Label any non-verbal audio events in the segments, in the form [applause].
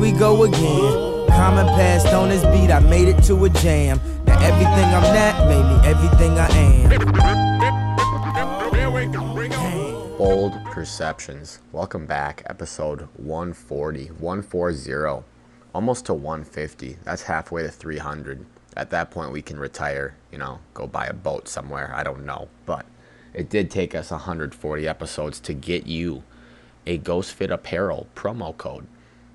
we go again. Common passed on this beat, I made it to a jam. Now everything I'm not made me everything I am. Bold Perceptions. Welcome back, episode 140, 140, almost to 150. That's halfway to 300. At that point, we can retire, you know, go buy a boat somewhere. I don't know. But it did take us 140 episodes to get you a GhostFit apparel promo code.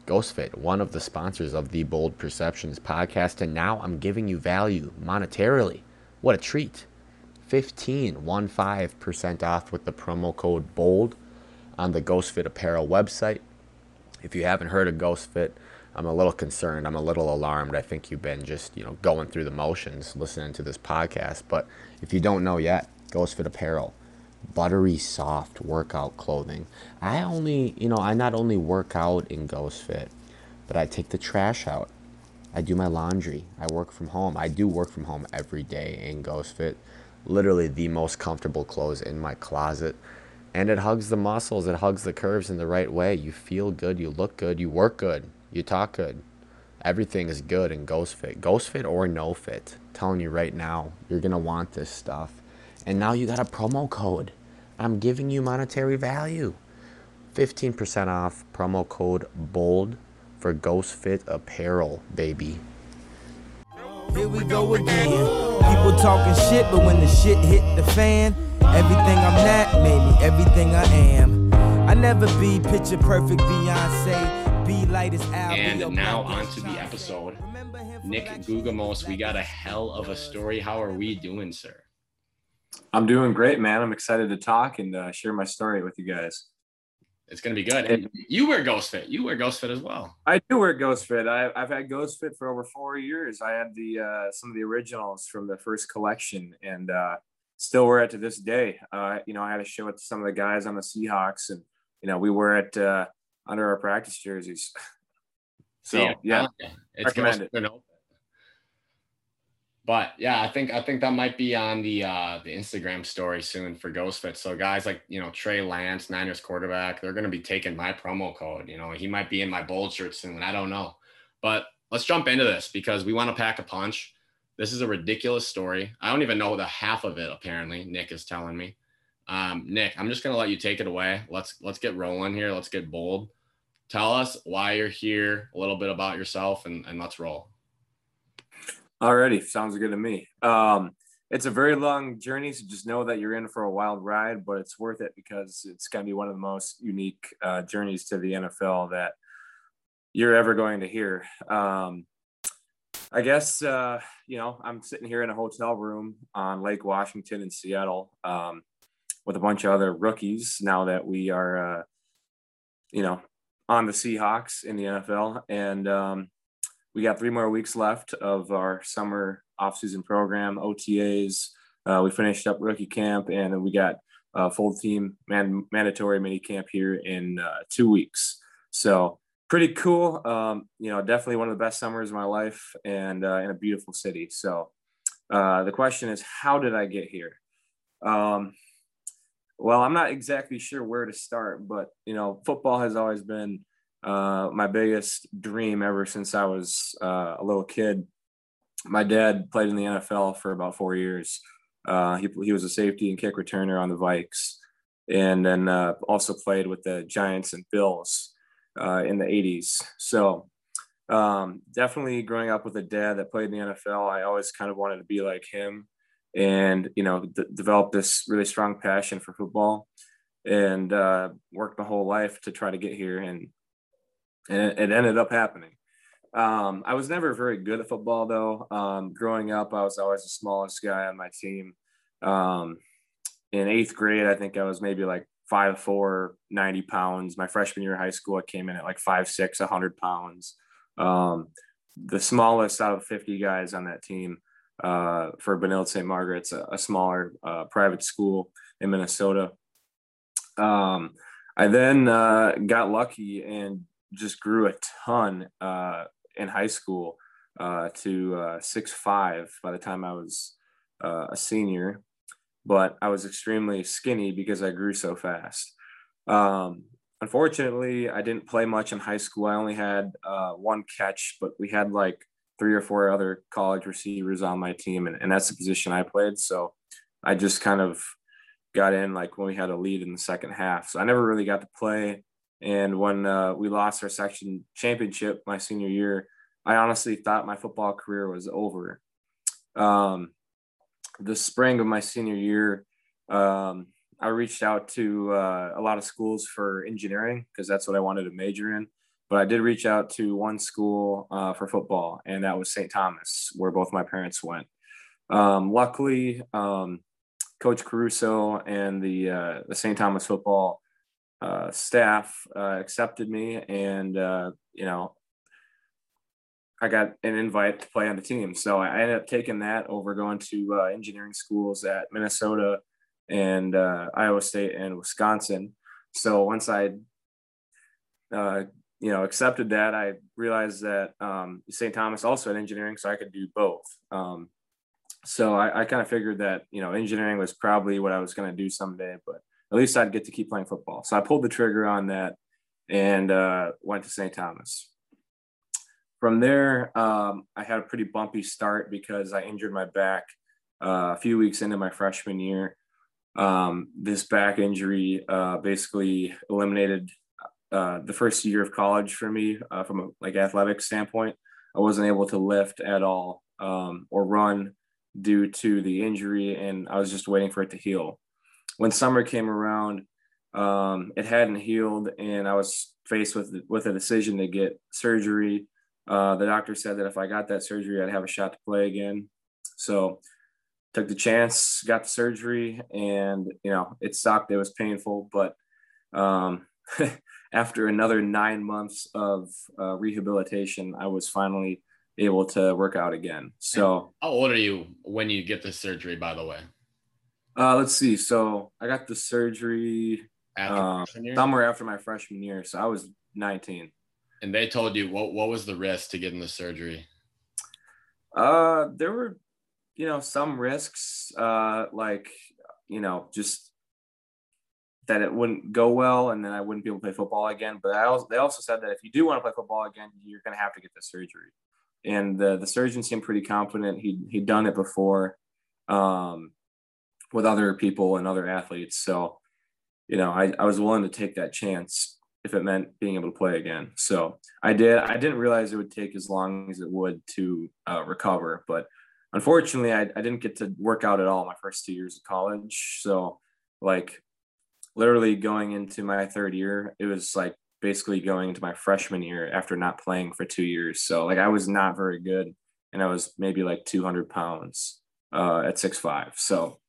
GhostFit, one of the sponsors of the Bold Perceptions podcast, and now I'm giving you value monetarily. What a treat! 15, 15% off with the promo code BOLD on the GhostFit apparel website. If you haven't heard of GhostFit, I'm a little concerned. I'm a little alarmed. I think you've been just, you know, going through the motions listening to this podcast. But if you don't know yet, GhostFit apparel buttery soft workout clothing. I only, you know, I not only work out in Ghost Fit, but I take the trash out. I do my laundry. I work from home. I do work from home every day in Ghost Fit. Literally the most comfortable clothes in my closet. And it hugs the muscles, it hugs the curves in the right way. You feel good, you look good, you work good, you talk good. Everything is good in Ghost Fit. Ghost Fit or no fit. Telling you right now, you're going to want this stuff. And now you got a promo code. I'm giving you monetary value. 15% off promo code BOLD for Ghost Fit apparel, baby. Here we go again. People talking shit, but when the shit hit the fan, everything I'm not made me everything I am. I never be picture perfect Beyonce, be light as Al. And now on to the episode. Nick Guggemos, we got a hell of a story. How are we doing, sir? I'm doing great, man. I'm excited to talk and uh, share my story with you guys. It's gonna be good. And you wear Ghost Fit. You wear Ghost Fit as well. I do wear Ghost Fit. I, have had Ghost Fit for over four years. I had the uh, some of the originals from the first collection, and uh, still wear it to this day. Uh, you know, I had to show it to some of the guys on the Seahawks, and you know, we wear it uh, under our practice jerseys. [laughs] so yeah, yeah it's recommend it. But yeah, I think I think that might be on the uh, the Instagram story soon for GhostFit. So guys like you know Trey Lance, Niners quarterback, they're gonna be taking my promo code. You know, he might be in my bold shirt soon. I don't know. But let's jump into this because we want to pack a punch. This is a ridiculous story. I don't even know the half of it. Apparently, Nick is telling me. Um, Nick, I'm just gonna let you take it away. Let's let's get rolling here. Let's get bold. Tell us why you're here, a little bit about yourself, and, and let's roll. Alrighty, sounds good to me. Um, it's a very long journey, so just know that you're in for a wild ride, but it's worth it because it's going to be one of the most unique uh, journeys to the NFL that you're ever going to hear. Um, I guess uh, you know I'm sitting here in a hotel room on Lake Washington in Seattle um, with a bunch of other rookies. Now that we are, uh, you know, on the Seahawks in the NFL, and um, we got three more weeks left of our summer off-season program, OTAs. Uh, we finished up rookie camp, and we got a full team man- mandatory mini camp here in uh, two weeks. So pretty cool. Um, you know, definitely one of the best summers of my life, and uh, in a beautiful city. So uh, the question is, how did I get here? Um, well, I'm not exactly sure where to start, but you know, football has always been uh, my biggest dream ever since I was uh, a little kid. My dad played in the NFL for about four years. Uh, he, he was a safety and kick returner on the Vikes, and then uh, also played with the Giants and Bills uh, in the 80s. So um, definitely growing up with a dad that played in the NFL, I always kind of wanted to be like him and, you know, d- develop this really strong passion for football and uh, worked my whole life to try to get here. And and it, it ended up happening. Um, I was never very good at football though. Um, growing up, I was always the smallest guy on my team. Um, in eighth grade, I think I was maybe like five four, 90 pounds. My freshman year of high school, I came in at like five six, 100 pounds. Um, the smallest out of 50 guys on that team uh, for Benilde St. Margaret's, a, a smaller uh, private school in Minnesota. Um, I then uh, got lucky and just grew a ton uh, in high school uh, to uh, six five by the time I was uh, a senior, but I was extremely skinny because I grew so fast. Um, unfortunately, I didn't play much in high school. I only had uh, one catch, but we had like three or four other college receivers on my team, and, and that's the position I played. So I just kind of got in like when we had a lead in the second half. So I never really got to play. And when uh, we lost our section championship my senior year, I honestly thought my football career was over. Um, the spring of my senior year, um, I reached out to uh, a lot of schools for engineering because that's what I wanted to major in. But I did reach out to one school uh, for football, and that was St. Thomas, where both my parents went. Um, luckily, um, Coach Caruso and the uh, the St. Thomas football uh, staff uh, accepted me, and uh, you know, I got an invite to play on the team. So I ended up taking that over going to uh, engineering schools at Minnesota and uh, Iowa State and Wisconsin. So once I, uh, you know, accepted that, I realized that um, St. Thomas also had engineering, so I could do both. Um, so I, I kind of figured that you know engineering was probably what I was going to do someday, but at least I'd get to keep playing football. So I pulled the trigger on that and uh, went to St. Thomas. From there, um, I had a pretty bumpy start because I injured my back uh, a few weeks into my freshman year um, this back injury uh, basically eliminated uh, the first year of college for me uh, from a like athletic standpoint. I wasn't able to lift at all um, or run due to the injury, and I was just waiting for it to heal. When summer came around, um, it hadn't healed, and I was faced with with a decision to get surgery. Uh, the doctor said that if I got that surgery, I'd have a shot to play again. So took the chance, got the surgery, and you know it sucked. It was painful, but um, [laughs] after another nine months of uh, rehabilitation, I was finally able to work out again. So, how old are you when you get the surgery? By the way, uh, let's see. So I got the surgery uh, somewhere after my freshman year. So I was 19. And they told you what what was the risk to getting the surgery? Uh, there were you know, some risks, uh, like, you know, just that it wouldn't go well and then I wouldn't be able to play football again. But I also, they also said that if you do want to play football again, you're going to have to get the surgery. And the, the surgeon seemed pretty confident. He, he'd done it before um, with other people and other athletes. So, you know, I, I was willing to take that chance if it meant being able to play again. So I did. I didn't realize it would take as long as it would to uh, recover, but unfortunately, I, I didn't get to work out at all my first two years of college. So, like, literally going into my third year, it was like basically going into my freshman year after not playing for two years. So, like, I was not very good, and I was maybe like 200 pounds uh, at six five. So,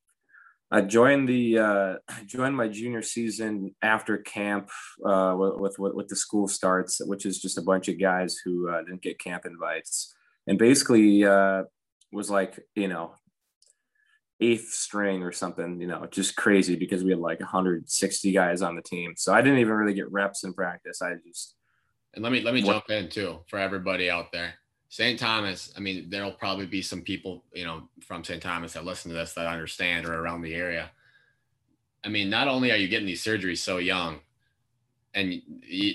I joined the uh, [clears throat] joined my junior season after camp uh, with, with, with the school starts, which is just a bunch of guys who uh, didn't get camp invites, and basically uh, was like, you know, eighth string or something, you know, just crazy because we had like 160 guys on the team. So I didn't even really get reps in practice. I just and let me let me jump in too for everybody out there. St. Thomas, I mean, there'll probably be some people, you know, from St. Thomas that listen to this that understand or around the area. I mean, not only are you getting these surgeries so young, and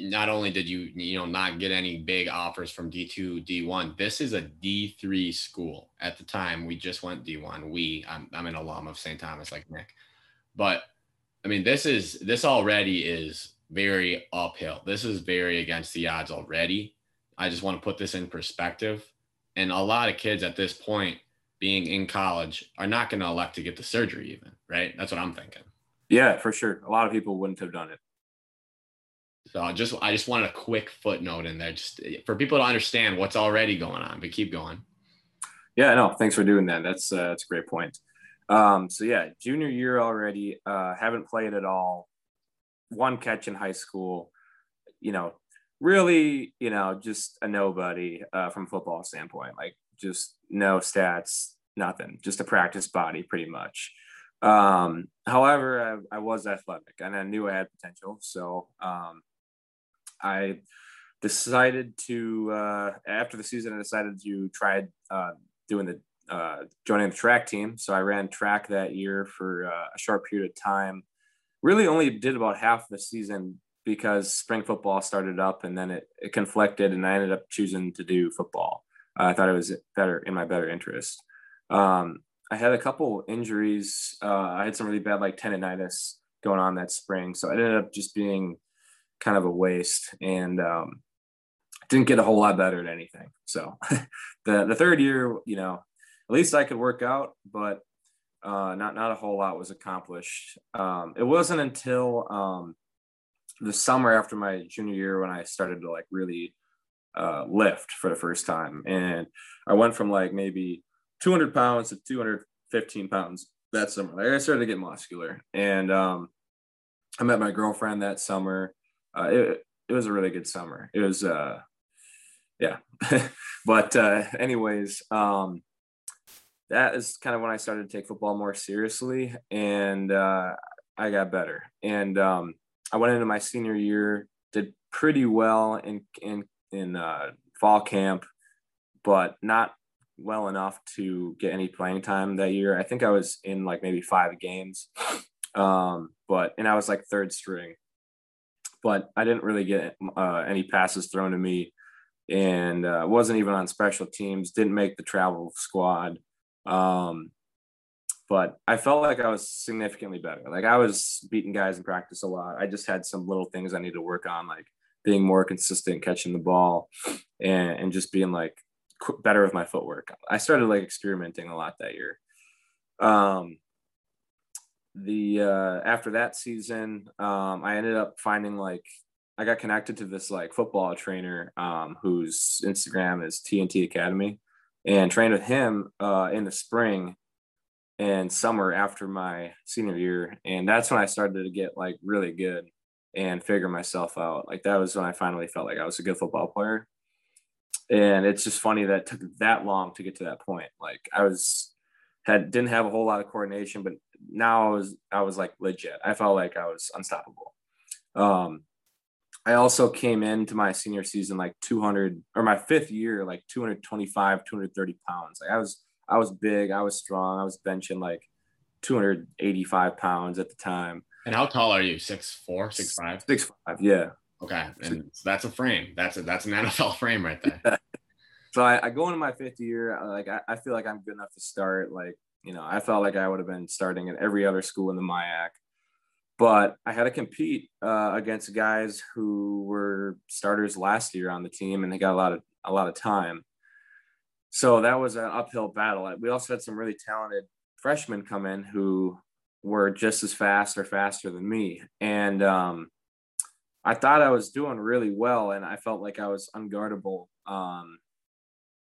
not only did you you know not get any big offers from D2 D1 this is a D3 school at the time we just went D1 we I'm, I'm an alum of St. Thomas like Nick but I mean this is this already is very uphill this is very against the odds already I just want to put this in perspective and a lot of kids at this point being in college are not going to elect to get the surgery even right that's what I'm thinking yeah for sure a lot of people wouldn't have done it so I just I just wanted a quick footnote in there, just for people to understand what's already going on. But keep going. Yeah, no, thanks for doing that. That's uh, that's a great point. Um, so yeah, junior year already. Uh, haven't played at all. One catch in high school. You know, really, you know, just a nobody uh, from football standpoint. Like just no stats, nothing. Just a practice body, pretty much. Um, however, I, I, was athletic and I knew I had potential. So um, I decided to uh, after the season, I decided to try uh, doing the uh, joining the track team. So I ran track that year for uh, a short period of time. Really, only did about half the season because spring football started up and then it, it conflicted and I ended up choosing to do football. Uh, I thought it was better in my better interest. Um, I had a couple injuries. Uh, I had some really bad like tendonitis going on that spring. So I ended up just being kind of a waste and um, didn't get a whole lot better at anything. So [laughs] the, the third year, you know, at least I could work out, but uh, not, not a whole lot was accomplished. Um, it wasn't until um, the summer after my junior year when I started to like really uh, lift for the first time. And I went from like maybe 200 pounds to 215 pounds that summer. Like I started to get muscular, and um, I met my girlfriend that summer. Uh, it it was a really good summer. It was uh, yeah, [laughs] but uh, anyways, um, that is kind of when I started to take football more seriously, and uh, I got better. And um, I went into my senior year, did pretty well in in in uh, fall camp, but not well enough to get any playing time that year. I think I was in like maybe five games, [sniffs] um, but and I was like third string, but I didn't really get uh, any passes thrown to me, and uh, wasn't even on special teams. Didn't make the travel squad. Um, but I felt like I was significantly better. Like I was beating guys in practice a lot. I just had some little things I need to work on, like being more consistent catching the ball and, and just being like better with my footwork. I started like experimenting a lot that year. Um, the uh, after that season, um, I ended up finding like I got connected to this like football trainer um, whose Instagram is TNT Academy, and trained with him uh, in the spring and summer after my senior year, and that's when I started to get like really good and figure myself out. Like that was when I finally felt like I was a good football player. And it's just funny that took that long to get to that point. Like I was had didn't have a whole lot of coordination, but now I was I was like legit. I felt like I was unstoppable. Um I also came into my senior season like 200 or my fifth year like 225 230 pounds. Like I was I was big, I was strong, I was benching like 285 pounds at the time. And how tall are you? Six four, six five? Six five, yeah. Okay. And so that's a frame. That's a that's an [laughs] NFL frame right there. so I, I, go into my fifth year. Like I, I feel like I'm good enough to start. Like, you know, I felt like I would have been starting at every other school in the MIAC. But I had to compete uh, against guys who were starters last year on the team and they got a lot of a lot of time. So that was an uphill battle. We also had some really talented freshmen come in who were just as fast or faster than me. And um, I thought I was doing really well, and I felt like I was unguardable um,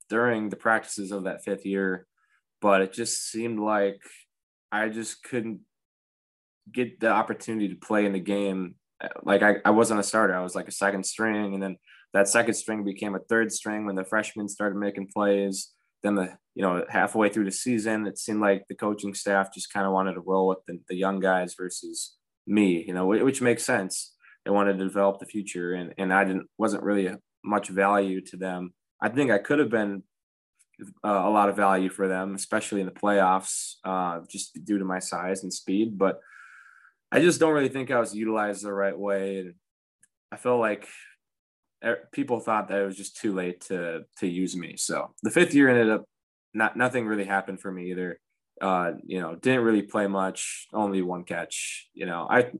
during the practices of that fifth year. But it just seemed like I just couldn't get the opportunity to play in the game. Like I, I wasn't a starter. I was like a second string, and then that second string became a third string when the freshmen started making plays. Then the you know halfway through the season it seemed like the coaching staff just kind of wanted to roll with the, the young guys versus me you know which makes sense. They wanted to develop the future and and i didn't wasn't really much value to them. I think i could have been uh, a lot of value for them especially in the playoffs uh, just due to my size and speed but i just don't really think i was utilized the right way and i felt like people thought that it was just too late to to use me. So the fifth year ended up not nothing really happened for me either. Uh, you know, didn't really play much, only one catch. You know, I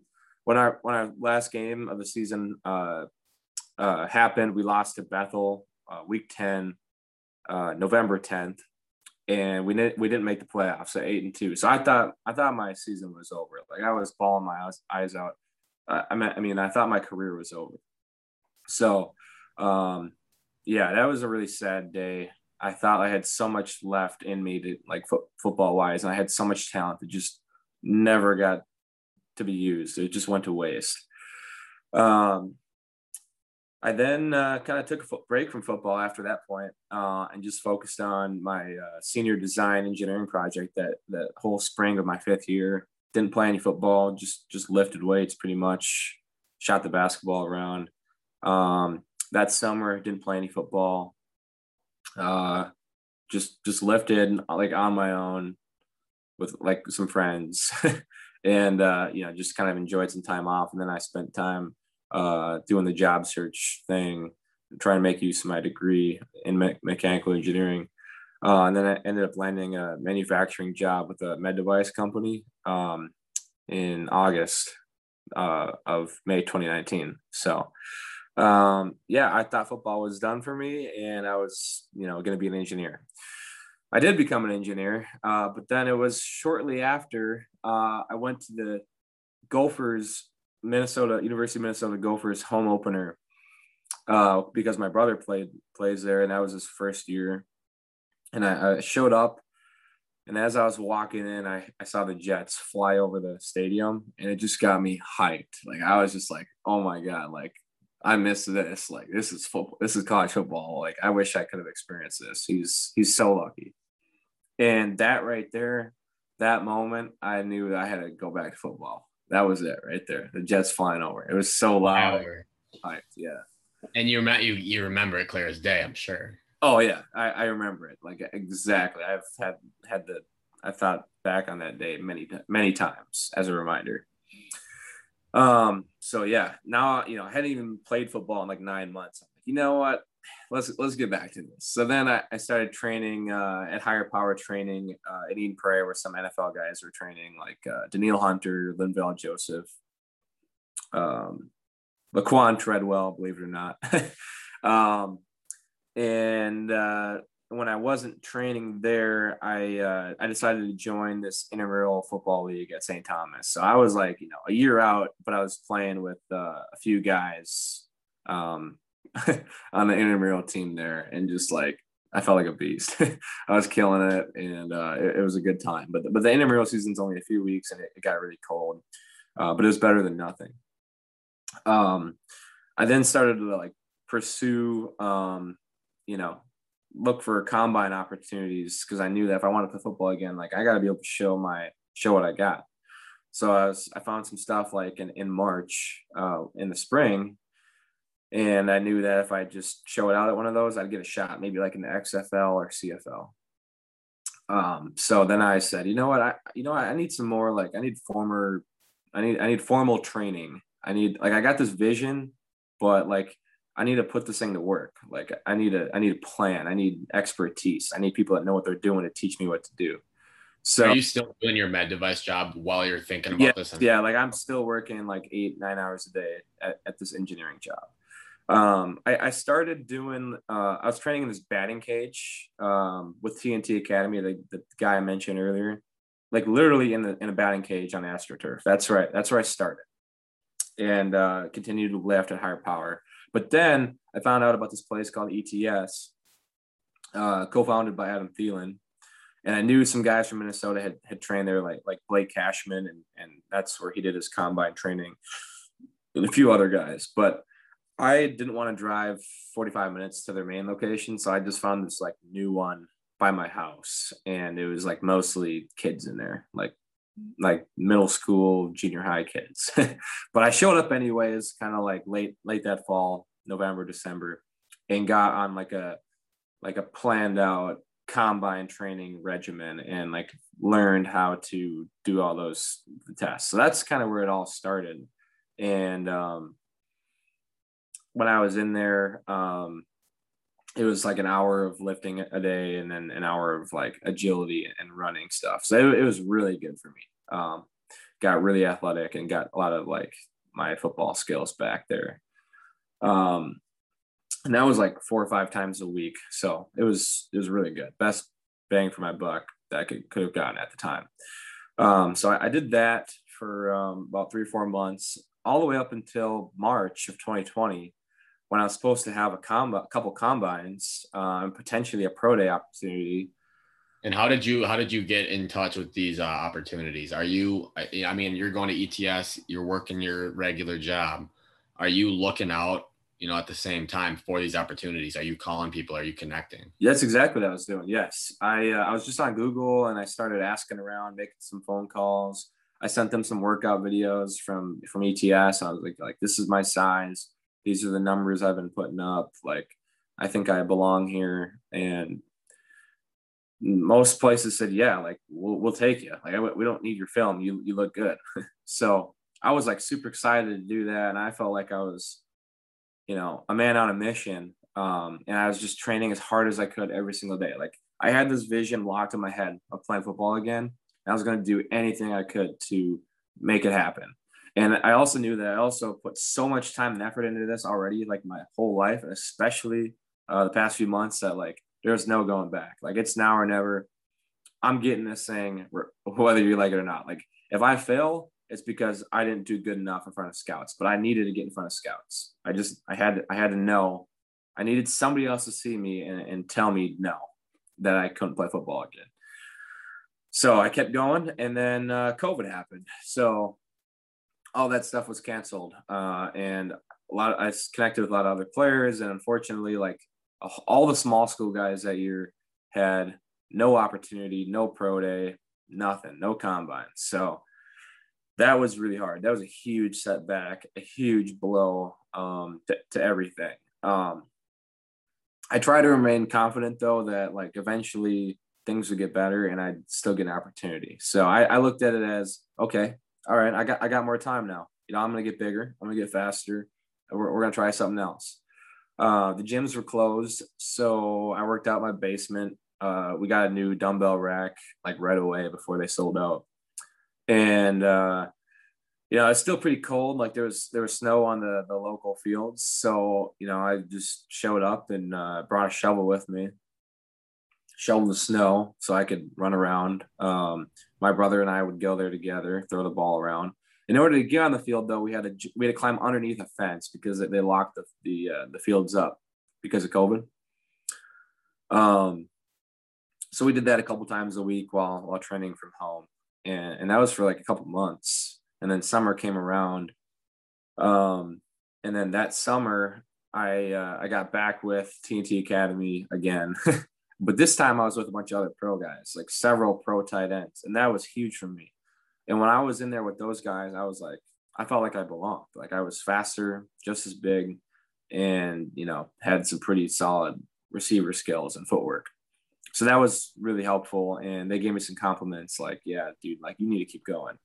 when our when our last game of the season uh, uh, happened, we lost to Bethel uh, week ten, uh, November tenth, and we didn't we didn't make the playoffs at eight and two. So I thought I thought my season was over. Like I was bawling my eyes, eyes out. Uh, I mean, I mean, I thought my career was over. So, um, yeah, that was a really sad day. I thought I had so much left in me to like fo- football wise, and I had so much talent that just never got to be used. It just went to waste. Um, I then uh, kind of took a break from football after that point, uh, and just focused on my uh, senior design engineering project that that whole spring of my fifth year. Didn't play any football, just just lifted weights pretty much, shot the basketball around. Um, that summer, didn't play any football. Uh, just just lifted like on my own with like some friends, [laughs] and uh, you know just kind of enjoyed some time off. And then I spent time uh, doing the job search thing, trying to make use of my degree in me- mechanical engineering. Uh, and then I ended up landing a manufacturing job with a med device company um, in August uh, of May 2019. So, um, yeah, I thought football was done for me and I was, you know, going to be an engineer. I did become an engineer, uh, but then it was shortly after uh, I went to the Gophers, Minnesota University of Minnesota Gophers home opener uh, because my brother played plays there, and that was his first year. And I, I showed up, and as I was walking in, I, I saw the Jets fly over the stadium, and it just got me hyped. Like I was just like, oh my god, like I miss this. Like this is football. This is college football. Like I wish I could have experienced this. He's he's so lucky. And that right there, that moment, I knew that I had to go back to football. That was it right there. The Jets flying over. It was so loud. Hyped, yeah. And you remember you you remember it clear as day, I'm sure. Oh yeah, I, I remember it like exactly. I've had had the I thought back on that day many many times as a reminder. Um. So yeah, now you know I hadn't even played football in like nine months. I'm Like, you know what? let's let's get back to this. So then I, I started training uh, at higher power training uh, at Eden Prairie, where some NFL guys were training, like uh, Danielle Hunter, Linval Joseph, um, Laquan Treadwell, believe it or not. [laughs] um, and uh, when I wasn't training there, I uh, I decided to join this intramural football league at St. Thomas. So I was like, you know, a year out, but I was playing with uh, a few guys um, [laughs] on the intramural team there and just like I felt like a beast. [laughs] I was killing it and uh, it, it, was a good time. But but the intramural season's only a few weeks and it, it got really cold, uh, but it was better than nothing. Um, I then started to like pursue, um, you know, look for combine opportunities because I knew that if I wanted to play football again, like I got to be able to show my show what I got. So I was I found some stuff like in in March uh, in the spring and I knew that if I just show it out at one of those, I'd get a shot, maybe like in the XFL or CFL. Um, so then I said, you know what, I you know what, I need some more like I need former, I need I need formal training. I need like I got this vision, but like I need to put this thing to work. Like I need a I need a plan. I need expertise. I need people that know what they're doing to teach me what to do. So are you still doing your med device job while you're thinking about yeah, this? Yeah, like I'm still working like eight, nine hours a day at, at this engineering job um, I, I, started doing uh, i was training in this batting cage um, with tnt academy the, the guy i mentioned earlier like literally in the in a batting cage on astroturf that's right that's where i started and uh, continued to lift at higher power but then i found out about this place called ets uh, co-founded by adam thielen and i knew some guys from minnesota had, had trained there like like blake cashman and, and that's where he did his combine training and a few other guys but I didn't want to drive 45 minutes to their main location. So I just found this like new one by my house. And it was like mostly kids in there, like like middle school, junior high kids. [laughs] but I showed up anyways, kind of like late, late that fall, November, December, and got on like a like a planned out combine training regimen and like learned how to do all those tests. So that's kind of where it all started. And um when I was in there, um, it was like an hour of lifting a day and then an hour of like agility and running stuff. So it, it was really good for me. Um, got really athletic and got a lot of like my football skills back there. Um, and that was like four or five times a week. So it was, it was really good. Best bang for my buck that I could, could have gotten at the time. Um, so I, I, did that for um, about three or four months, all the way up until March of 2020 when I was supposed to have a comb a couple combines uh, and potentially a pro day opportunity. And how did you how did you get in touch with these uh, opportunities? Are you I mean you're going to ETS, you're working your regular job. Are you looking out, you know, at the same time for these opportunities? Are you calling people? Are you connecting? That's exactly what I was doing. Yes, I uh, I was just on Google and I started asking around, making some phone calls. I sent them some workout videos from from ETS. I was like like this is my size these are the numbers I've been putting up. Like, I think I belong here. And most places said, yeah, like we'll, we'll take you. Like, we don't need your film. You, you look good. [laughs] so I was like super excited to do that. And I felt like I was, you know, a man on a mission. Um, and I was just training as hard as I could every single day. Like I had this vision locked in my head of playing football again. I was going to do anything I could to make it happen. And I also knew that I also put so much time and effort into this already, like my whole life, especially uh, the past few months, that like there's no going back. Like it's now or never. I'm getting this thing whether you like it or not. Like if I fail, it's because I didn't do good enough in front of scouts, but I needed to get in front of scouts. I just I had I had to know I needed somebody else to see me and, and tell me no that I couldn't play football again. So I kept going, and then uh, COVID happened. So all that stuff was canceled, uh, and a lot. Of, I connected with a lot of other players, and unfortunately, like all the small school guys that year had no opportunity, no pro day, nothing, no combine. So that was really hard. That was a huge setback, a huge blow um, to, to everything. Um, I try to remain confident though that like eventually things would get better and I'd still get an opportunity. So I, I looked at it as okay, all right, I got I got more time now. You know, I'm gonna get bigger, I'm gonna get faster, we're, we're gonna try something else. Uh, the gyms were closed, so I worked out my basement. Uh, we got a new dumbbell rack like right away before they sold out, and uh, you know it's still pretty cold. Like there was there was snow on the the local fields, so you know I just showed up and uh, brought a shovel with me, shovel the snow so I could run around. Um, my brother and I would go there together, throw the ball around. In order to get on the field, though, we had to we had to climb underneath a fence because they locked the the uh, the fields up because of COVID. Um, so we did that a couple times a week while while training from home, and and that was for like a couple months. And then summer came around, um, and then that summer I uh, I got back with TNT Academy again. [laughs] but this time I was with a bunch of other pro guys, like several pro tight ends, and that was huge for me and when I was in there with those guys, I was like, I felt like I belonged. Like I was faster, just as big, and you know, had some pretty solid receiver skills and footwork. So that was really helpful. And they gave me some compliments like, yeah, dude, like you need to keep going.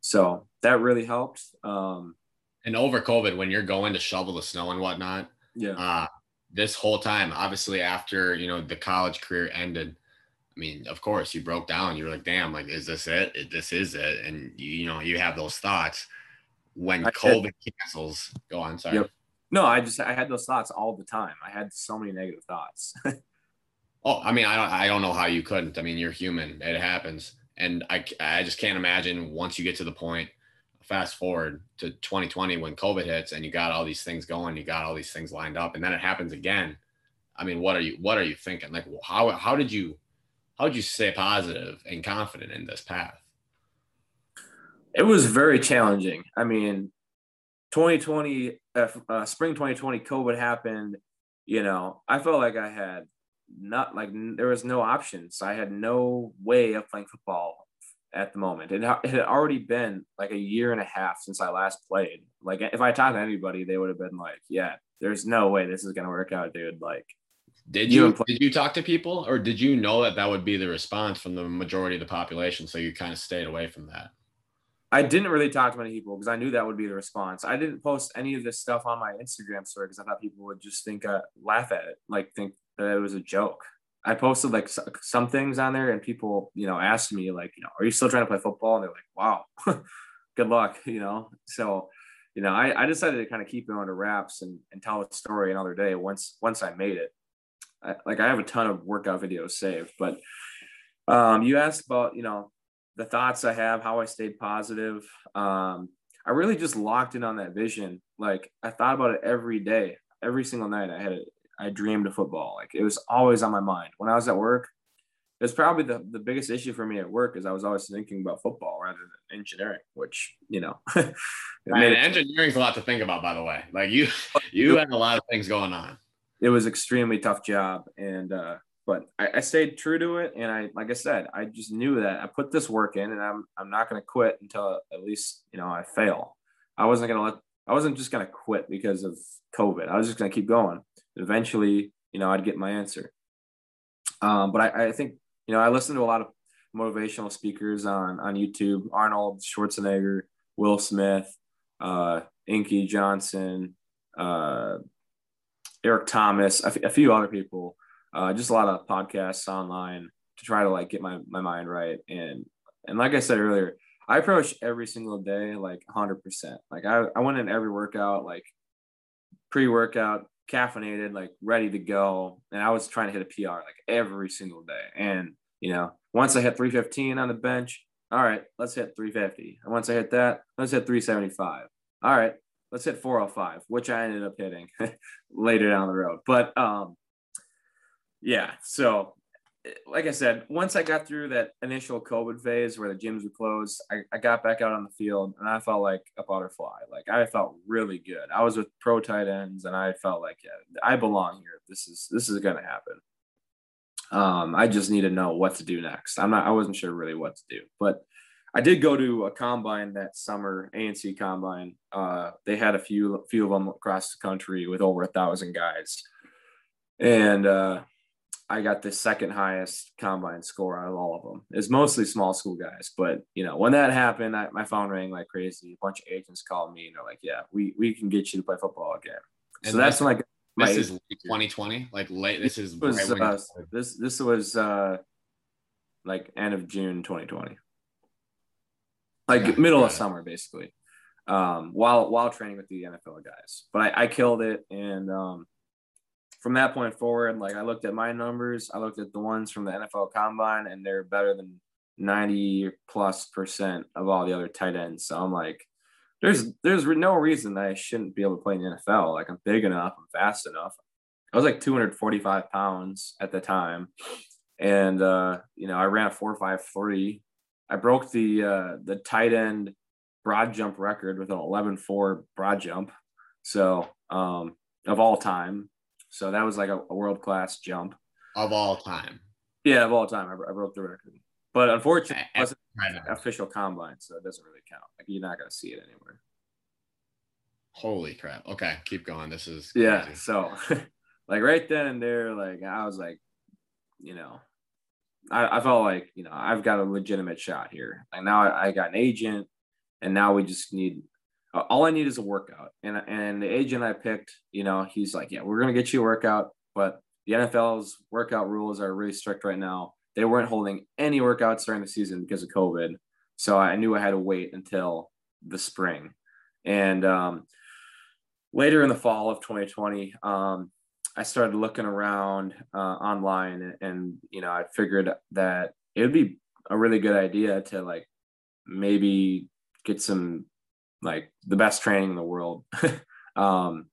So that really helped. Um, and over COVID, when you're going to shovel the snow and whatnot, yeah. Uh, this whole time, obviously after you know the college career ended, I mean, of course, you broke down. You were like, "Damn, like, is this it? This is it." And you, you know, you have those thoughts when I COVID did. cancels. Go on, sorry. Yep. No, I just I had those thoughts all the time. I had so many negative thoughts. [laughs] oh, I mean, I don't I don't know how you couldn't. I mean, you're human. It happens, and I I just can't imagine once you get to the point. Fast forward to 2020 when COVID hits and you got all these things going, you got all these things lined up, and then it happens again. I mean, what are you what are you thinking? Like, how how did you how would you stay positive and confident in this path? It was very challenging. I mean, 2020, uh, uh, spring 2020, COVID happened. You know, I felt like I had not like there was no options. I had no way of playing football at the moment. It, it had already been like a year and a half since I last played. Like, if I talked to anybody, they would have been like, "Yeah, there's no way this is gonna work out, dude." Like, did you, you did you talk to people, or did you know that that would be the response from the majority of the population? So you kind of stayed away from that. I didn't really talk to many people because I knew that would be the response. I didn't post any of this stuff on my Instagram story because I thought people would just think, uh, laugh at it, like think that it was a joke. I posted like some things on there, and people, you know, asked me like, you know, are you still trying to play football? And they're like, wow, [laughs] good luck, [laughs] you know. So, you know, I, I decided to kind of keep it under wraps and, and tell a story another day once once I made it. I, like I have a ton of workout videos saved, but um, you asked about, you know, the thoughts I have, how I stayed positive. Um, I really just locked in on that vision. Like I thought about it every day, every single night. I had it. I dreamed of football. Like it was always on my mind. When I was at work, it was probably the, the biggest issue for me at work is I was always thinking about football rather than engineering, which, you know, [laughs] right, engineering's a lot to think about, by the way. Like you, [laughs] you had a lot of things going on it was extremely tough job and uh but I, I, stayed true to it and i like i said i just knew that i put this work in and i'm i'm not going to quit until at least you know i fail i wasn't going to let i wasn't just going to quit because of covid i was just going to keep going eventually you know i'd get my answer um, but I, I think you know i listen to a lot of motivational speakers on on youtube arnold schwarzenegger Will Smith, uh, Inky Johnson, uh, Eric Thomas, a, f- a few other people, uh, just a lot of podcasts online to try to like get my, my mind right. And, and like I said earlier, I approach every single day like 100%. Like I, I went in every workout, like pre workout, caffeinated, like ready to go. And I was trying to hit a PR like every single day. And, you know, once I hit 315 on the bench, all right, let's hit 350. And once I hit that, let's hit 375. All right, let's hit 405, which I ended up hitting [laughs] later down the road. But um, yeah, so like I said, once I got through that initial COVID phase where the gyms were closed, I, I got back out on the field and I felt like a butterfly. Like I felt really good. I was with pro tight ends and I felt like, yeah, I belong here. This is this is gonna happen. Um, I just need to know what to do next. I'm not I wasn't sure really what to do, but I did go to a combine that summer, ANC combine. Uh, they had a few few of them across the country with over a thousand guys. And uh, I got the second highest combine score out of all of them. It's mostly small school guys, but you know when that happened, I, my phone rang like crazy. A bunch of agents called me and they're like, "Yeah, we we can get you to play football again." And so that's when my this is 2020, like late. This is was, right uh, this this was uh, like end of June 2020, like yeah, middle of summer basically. Um, while while training with the NFL guys, but I, I killed it and um, from that point forward, like I looked at my numbers, I looked at the ones from the NFL Combine, and they're better than ninety plus percent of all the other tight ends. So I'm like, there's there's no reason I shouldn't be able to play in the NFL. Like I'm big enough, I'm fast enough. I was like 245 pounds at the time, and uh, you know I ran a four five three. I broke the uh, the tight end broad jump record with an 11-4 broad jump. So um, of all time, so that was like a, a world class jump of all time. Yeah, of all time, I, I broke the record. But unfortunately, it wasn't official combine, so it doesn't really count. Like you're not gonna see it anywhere. Holy crap! Okay, keep going. This is crazy. yeah. So, [laughs] like right then and there, like I was like, you know, I, I felt like you know I've got a legitimate shot here. Like now I, I got an agent, and now we just need all I need is a workout. And and the agent I picked, you know, he's like, yeah, we're gonna get you a workout, but the NFL's workout rules are really strict right now. They weren't holding any workouts during the season because of COVID, so I knew I had to wait until the spring. And um, later in the fall of 2020, um, I started looking around uh, online, and, and you know, I figured that it would be a really good idea to like maybe get some like the best training in the world [laughs] um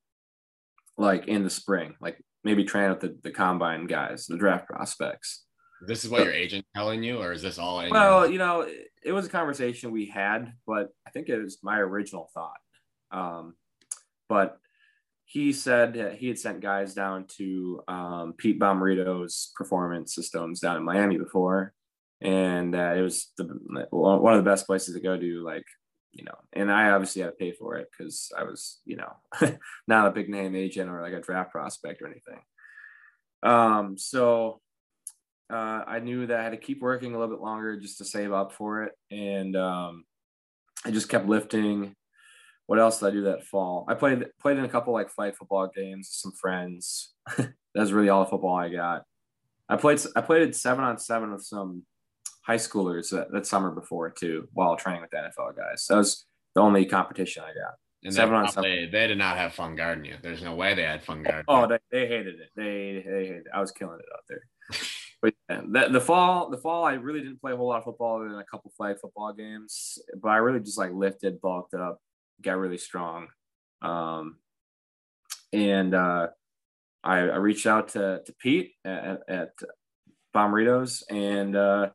like in the spring like maybe train with the, the combine guys the draft prospects. This is what your agent telling you or is this all well your- you know it, it was a conversation we had but i think it was my original thought. Um but he said he had sent guys down to um, Pete Bommarito's performance systems down in Miami before, and uh, it was the, one of the best places to go to like you know, and I obviously had to pay for it because I was, you know, [laughs] not a big name agent or like a draft prospect or anything. Um, so uh, I knew that I had to keep working a little bit longer just to save up for it. And um, I just kept lifting. What else did I do that fall? I played played in a couple like flag football games with some friends. [laughs] That's really all the football I got. I played I played seven on seven with some high schoolers that, that summer before too, while training with the NFL guys. That was the only competition I got. And seven on seven. They did not have fun guarding you. There's no way they had fun guarding. Oh, they, they hated it. They they hated it. I was killing it out there. [laughs] but yeah, the, the fall, the fall, I really didn't play a whole lot of football in a couple flag football games, but I really just like lifted, bulked up, got really strong. Um, and uh, I, I reached out to, to Pete at, at Bommarito's and uh,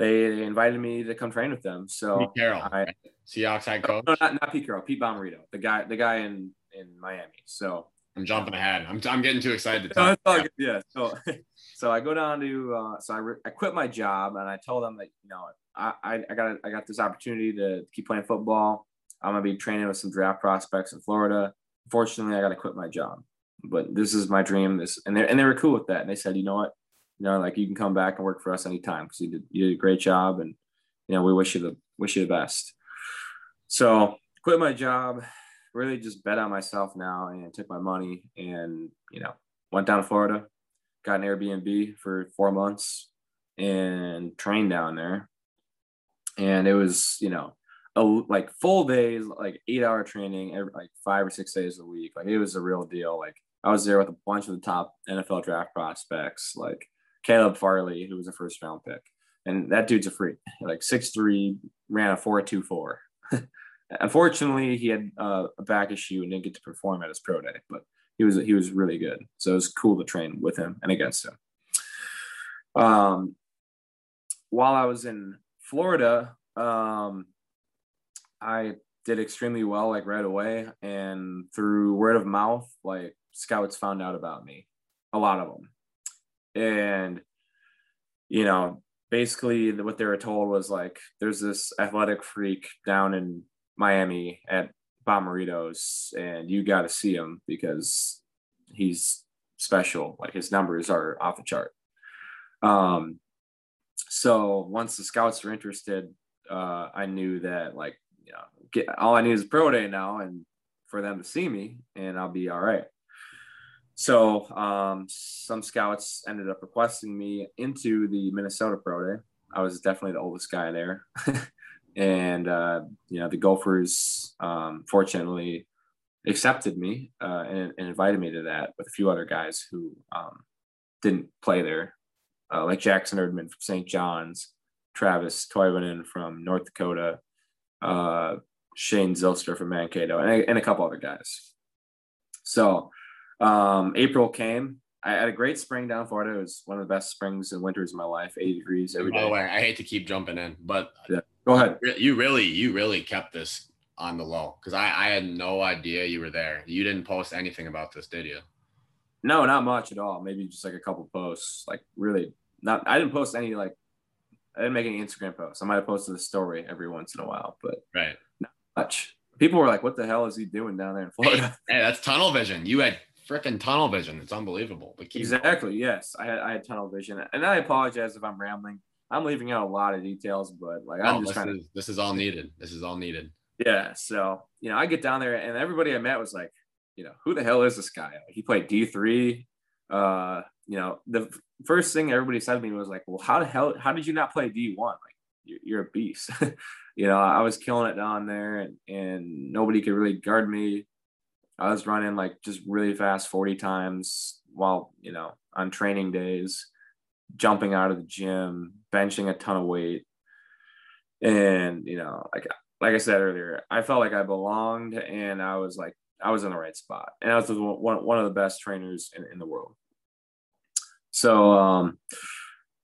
they invited me to come train with them. So Pete Carroll, I, Seahawks head coach. No, not, not Pete Carroll, Pete Bommarito, the guy, the guy in in Miami. So I'm jumping ahead. I'm, I'm getting too excited to [laughs] talk. No, yeah. So [laughs] so I go down to uh, so I, re- I quit my job and I told them that you know I, I, I got I got this opportunity to keep playing football. I'm gonna be training with some draft prospects in Florida. Fortunately, I got to quit my job, but this is my dream. This and they and they were cool with that. And they said, you know what, you know, like you can come back and work for us anytime because you did you did a great job and you know we wish you the wish you the best. So quit my job, really just bet on myself now and took my money and, you know, went down to Florida, got an Airbnb for four months and trained down there. And it was, you know, a, like full days, like eight hour training, every, like five or six days a week. Like it was a real deal. Like I was there with a bunch of the top NFL draft prospects, like Caleb Farley, who was a first round pick. And that dude's a freak, [laughs] like six three, ran a 4.24. [laughs] Unfortunately, he had uh, a back issue and didn't get to perform at his pro day, but he was he was really good. So it was cool to train with him and against him. Um, while I was in Florida, um, I did extremely well like right away, and through word of mouth, like scouts found out about me, a lot of them, and you know basically what they were told was like there's this athletic freak down in Miami at Bommarito's and you got to see him because he's special. Like his numbers are off the chart. Um so once the scouts were interested uh I knew that like you know get all I need is pro day now and for them to see me and I'll be all right so um, some scouts ended up requesting me into the Minnesota Pro Day. I was definitely the oldest guy there. [laughs] and, uh, you know, the Gophers um, fortunately accepted me uh, and, and, invited me to that with a few other guys who um, didn't play there, uh, like Jackson Erdmann from St. John's, Travis Toivonen from North Dakota, uh, Shane Zylstra from Mankato, and, and a couple other guys. So um, April came. I had a great spring down Florida. It was one of the best springs and winters of my life. 80 degrees every day. By the way, I hate to keep jumping in, but yeah. go ahead. You really, you really kept this on the low because I, I had no idea you were there. You didn't post anything about this, did you? No, not much at all. Maybe just like a couple posts. Like really, not. I didn't post any like. I didn't make any Instagram posts. I might have posted a story every once in a while, but right, not much. People were like, "What the hell is he doing down there in Florida?" Hey, hey that's tunnel vision. You had freaking tunnel vision. It's unbelievable. But exactly. Yes, I had I had tunnel vision, and I apologize if I'm rambling. I'm leaving out a lot of details, but like I'm just trying to. This is all needed. This is all needed. Yeah. So you know, I get down there, and everybody I met was like, you know, who the hell is this guy? He played D three. Uh, you know, the first thing everybody said to me was like, well, how the hell? How did you not play D one? Like, you're, you're a beast. [laughs] you know, I was killing it down there, and and nobody could really guard me. I was running like just really fast 40 times while, you know, on training days, jumping out of the gym, benching a ton of weight. And, you know, like like I said earlier, I felt like I belonged and I was like I was in the right spot. And I was one, one of the best trainers in, in the world. So um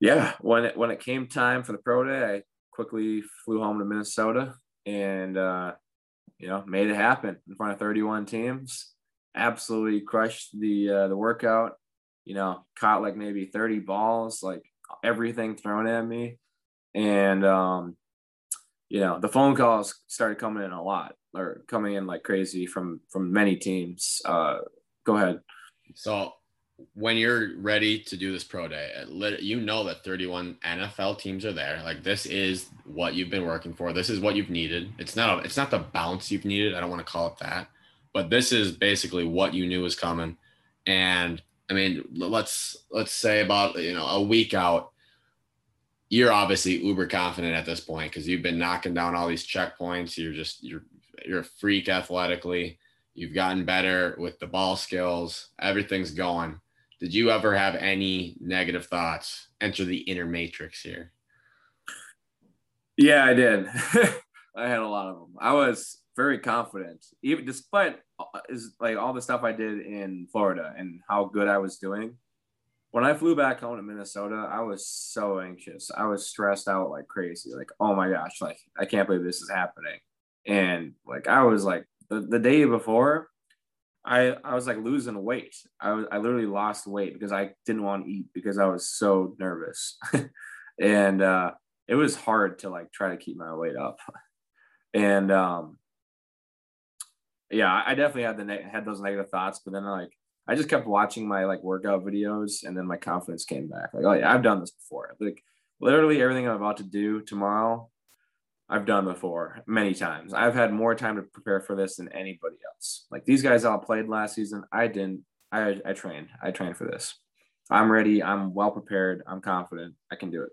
yeah, when it when it came time for the pro day, I quickly flew home to Minnesota and uh you know, made it happen in front of 31 teams. Absolutely crushed the uh, the workout. You know, caught like maybe 30 balls, like everything thrown at me, and um, you know, the phone calls started coming in a lot, or coming in like crazy from from many teams. Uh, go ahead. So when you're ready to do this pro day, uh, you know that 31 NFL teams are there. Like this is what you've been working for. This is what you've needed. It's not it's not the bounce you've needed. I don't want to call it that, but this is basically what you knew was coming. And I mean, let's let's say about you know a week out, you're obviously uber confident at this point because you've been knocking down all these checkpoints. You're just you're you're a freak athletically. You've gotten better with the ball skills. Everything's going did you ever have any negative thoughts enter the inner matrix here? Yeah, I did. [laughs] I had a lot of them. I was very confident, even despite uh, is like all the stuff I did in Florida and how good I was doing. When I flew back home to Minnesota, I was so anxious. I was stressed out like crazy. Like, oh my gosh, like I can't believe this is happening. And like I was like the, the day before, I I was like losing weight. I was I literally lost weight because I didn't want to eat because I was so nervous, [laughs] and uh, it was hard to like try to keep my weight up. And um, yeah, I definitely had the ne- had those negative thoughts, but then like I just kept watching my like workout videos, and then my confidence came back. Like, oh yeah, I've done this before. Like literally everything I'm about to do tomorrow, I've done before many times. I've had more time to prepare for this than anybody else. Like these guys all played last season. I didn't. I I trained. I trained for this. I'm ready. I'm well prepared. I'm confident. I can do it.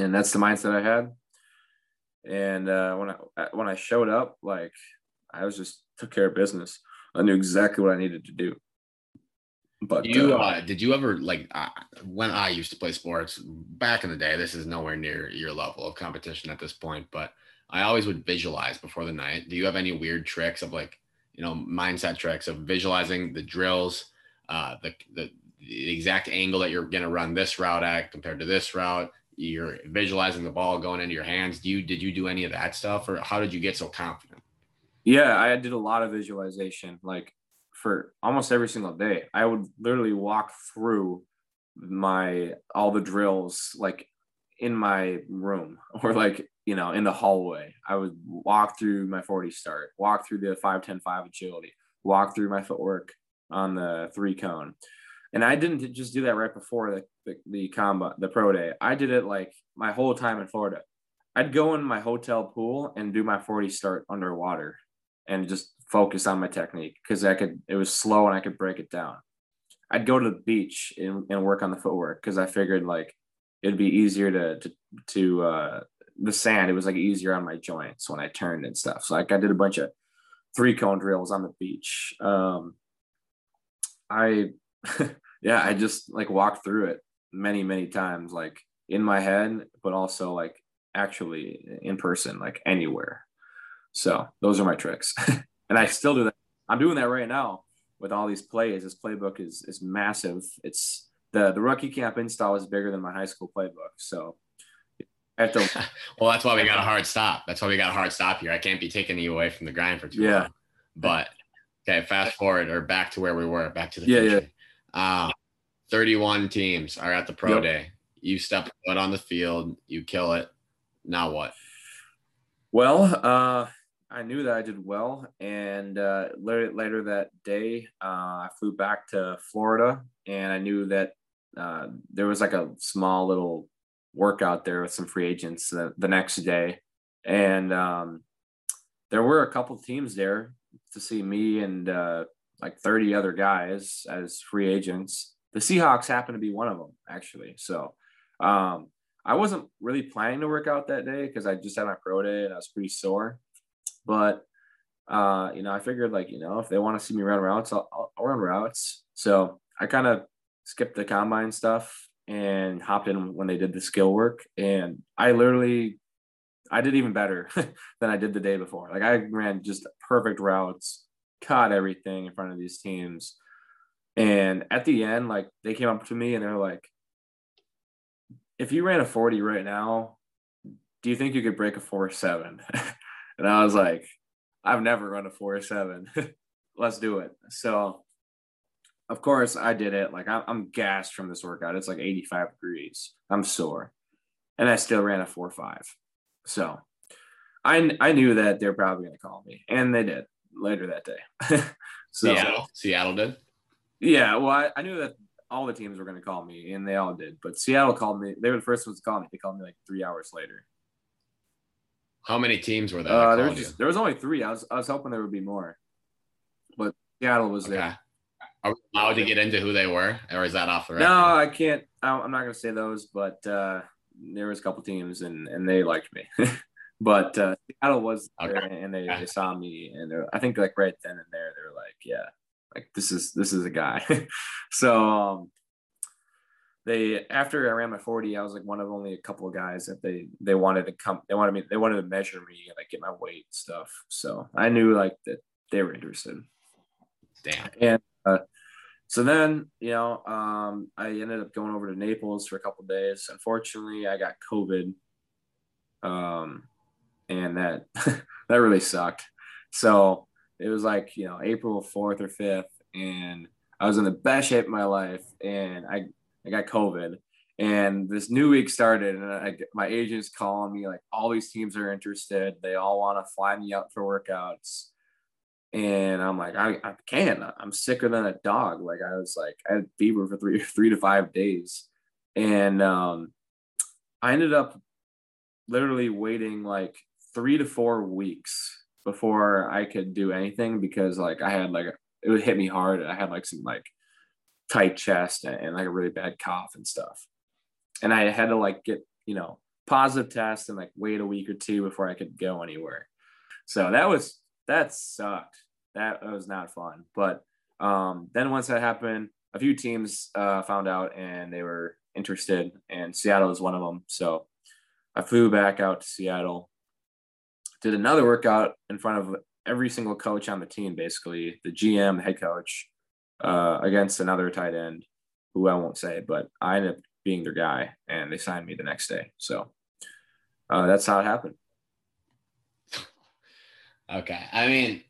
And that's the mindset I had. And uh, when I when I showed up, like I was just took care of business. I knew exactly what I needed to do. But you uh, uh, did you ever like uh, when I used to play sports back in the day? This is nowhere near your level of competition at this point, but I always would visualize before the night. Do you have any weird tricks of like you know mindset tricks of visualizing the drills, uh, the the the exact angle that you're going to run this route at compared to this route? You're visualizing the ball going into your hands. Do you did you do any of that stuff, or how did you get so confident? Yeah, I did a lot of visualization. Like for almost every single day. I would literally walk through my all the drills like in my room [laughs] or like you know in the hallway. I would walk through my 40 start, walk through the 5 10 5 agility, walk through my footwork on the three cone. And I didn't just do that right before the, the, the combat, the pro day. I did it like my whole time in Florida. I'd go in my hotel pool and do my 40 start underwater and just focus on my technique because I could it was slow and I could break it down. I'd go to the beach and, and work on the footwork because I figured like it'd be easier to to to uh the sand, it was like easier on my joints when I turned and stuff. So like I did a bunch of three cone drills on the beach. Um I [laughs] yeah, I just like walked through it many, many times, like in my head, but also like actually in person, like anywhere. So those are my tricks. [laughs] and I still do that. I'm doing that right now with all these plays. This playbook is is massive. It's the the rookie camp install is bigger than my high school playbook. So I have to. [laughs] well, that's why we got a hard stop. That's why we got a hard stop here. I can't be taking you away from the grind for too yeah. long. But okay, fast forward or back to where we were, back to the yeah, future. Yeah. Um, 31 teams are at the pro yep. day. You step foot on the field, you kill it. Now what? Well, uh, I knew that I did well. And uh, later, later that day, uh, I flew back to Florida and I knew that uh, there was like a small little workout there with some free agents the, the next day. And um, there were a couple teams there to see me and uh, like 30 other guys as free agents. The Seahawks happened to be one of them, actually. So um, I wasn't really planning to work out that day because I just had my pro day and I was pretty sore. But uh, you know, I figured like, you know, if they want to see me run routes, I'll, I'll run routes. So I kind of skipped the combine stuff and hopped in when they did the skill work. And I literally, I did even better [laughs] than I did the day before. Like I ran just perfect routes, caught everything in front of these teams. And at the end, like they came up to me and they're like, if you ran a 40 right now, do you think you could break a four seven? [laughs] And I was like, I've never run a four seven. [laughs] Let's do it. So, of course, I did it. Like I'm, I'm gassed from this workout. It's like 85 degrees. I'm sore, and I still ran a four five. So, I I knew that they're probably going to call me, and they did later that day. [laughs] so Seattle, Seattle did. Yeah, well, I, I knew that all the teams were going to call me, and they all did. But Seattle called me. They were the first ones to call me. They called me like three hours later. How many teams were there? Uh, there, was just, there was only three. I was I was hoping there would be more, but Seattle was okay. there. Are we allowed to get into who they were, or is that off the record? No, I can't. I'm not going to say those, but uh, there was a couple teams, and and they liked me. [laughs] but uh, Seattle was okay. there, and they, they saw me, and I think like right then and there, they were like, "Yeah, like this is this is a guy." [laughs] so um, they after I ran my 40, I was like one of only a couple of guys that they they wanted to come they wanted me they wanted to measure me and like get my weight stuff. So I knew like that they were interested. Damn. And uh, so then, you know, um, I ended up going over to Naples for a couple days. Unfortunately, I got COVID. Um, and that [laughs] that really sucked. So it was like, you know, April 4th or 5th, and I was in the best shape of my life. And I I got COVID. And this new week started, and I, my agent's calling me like all these teams are interested. They all want to fly me out for workouts. And I'm like, I, I can't. I'm sicker than a dog. Like I was like, I had fever for three [laughs] three to five days. And um, I ended up literally waiting like three to four weeks before I could do anything because like I had like it would hit me hard. I had like some like tight chest and, and like a really bad cough and stuff. And I had to like get, you know, positive test and like wait a week or two before I could go anywhere. So that was that sucked. That, was not fun. But um, then once that happened, a few teams uh, found out and they were interested, and Seattle was one of them. So I flew back out to Seattle, did another workout in front of every single coach on the team, basically the GM, the head coach, uh, against another tight end who I won't say, but I ended up being their guy, and they signed me the next day. So uh, that's how it happened. Okay, I mean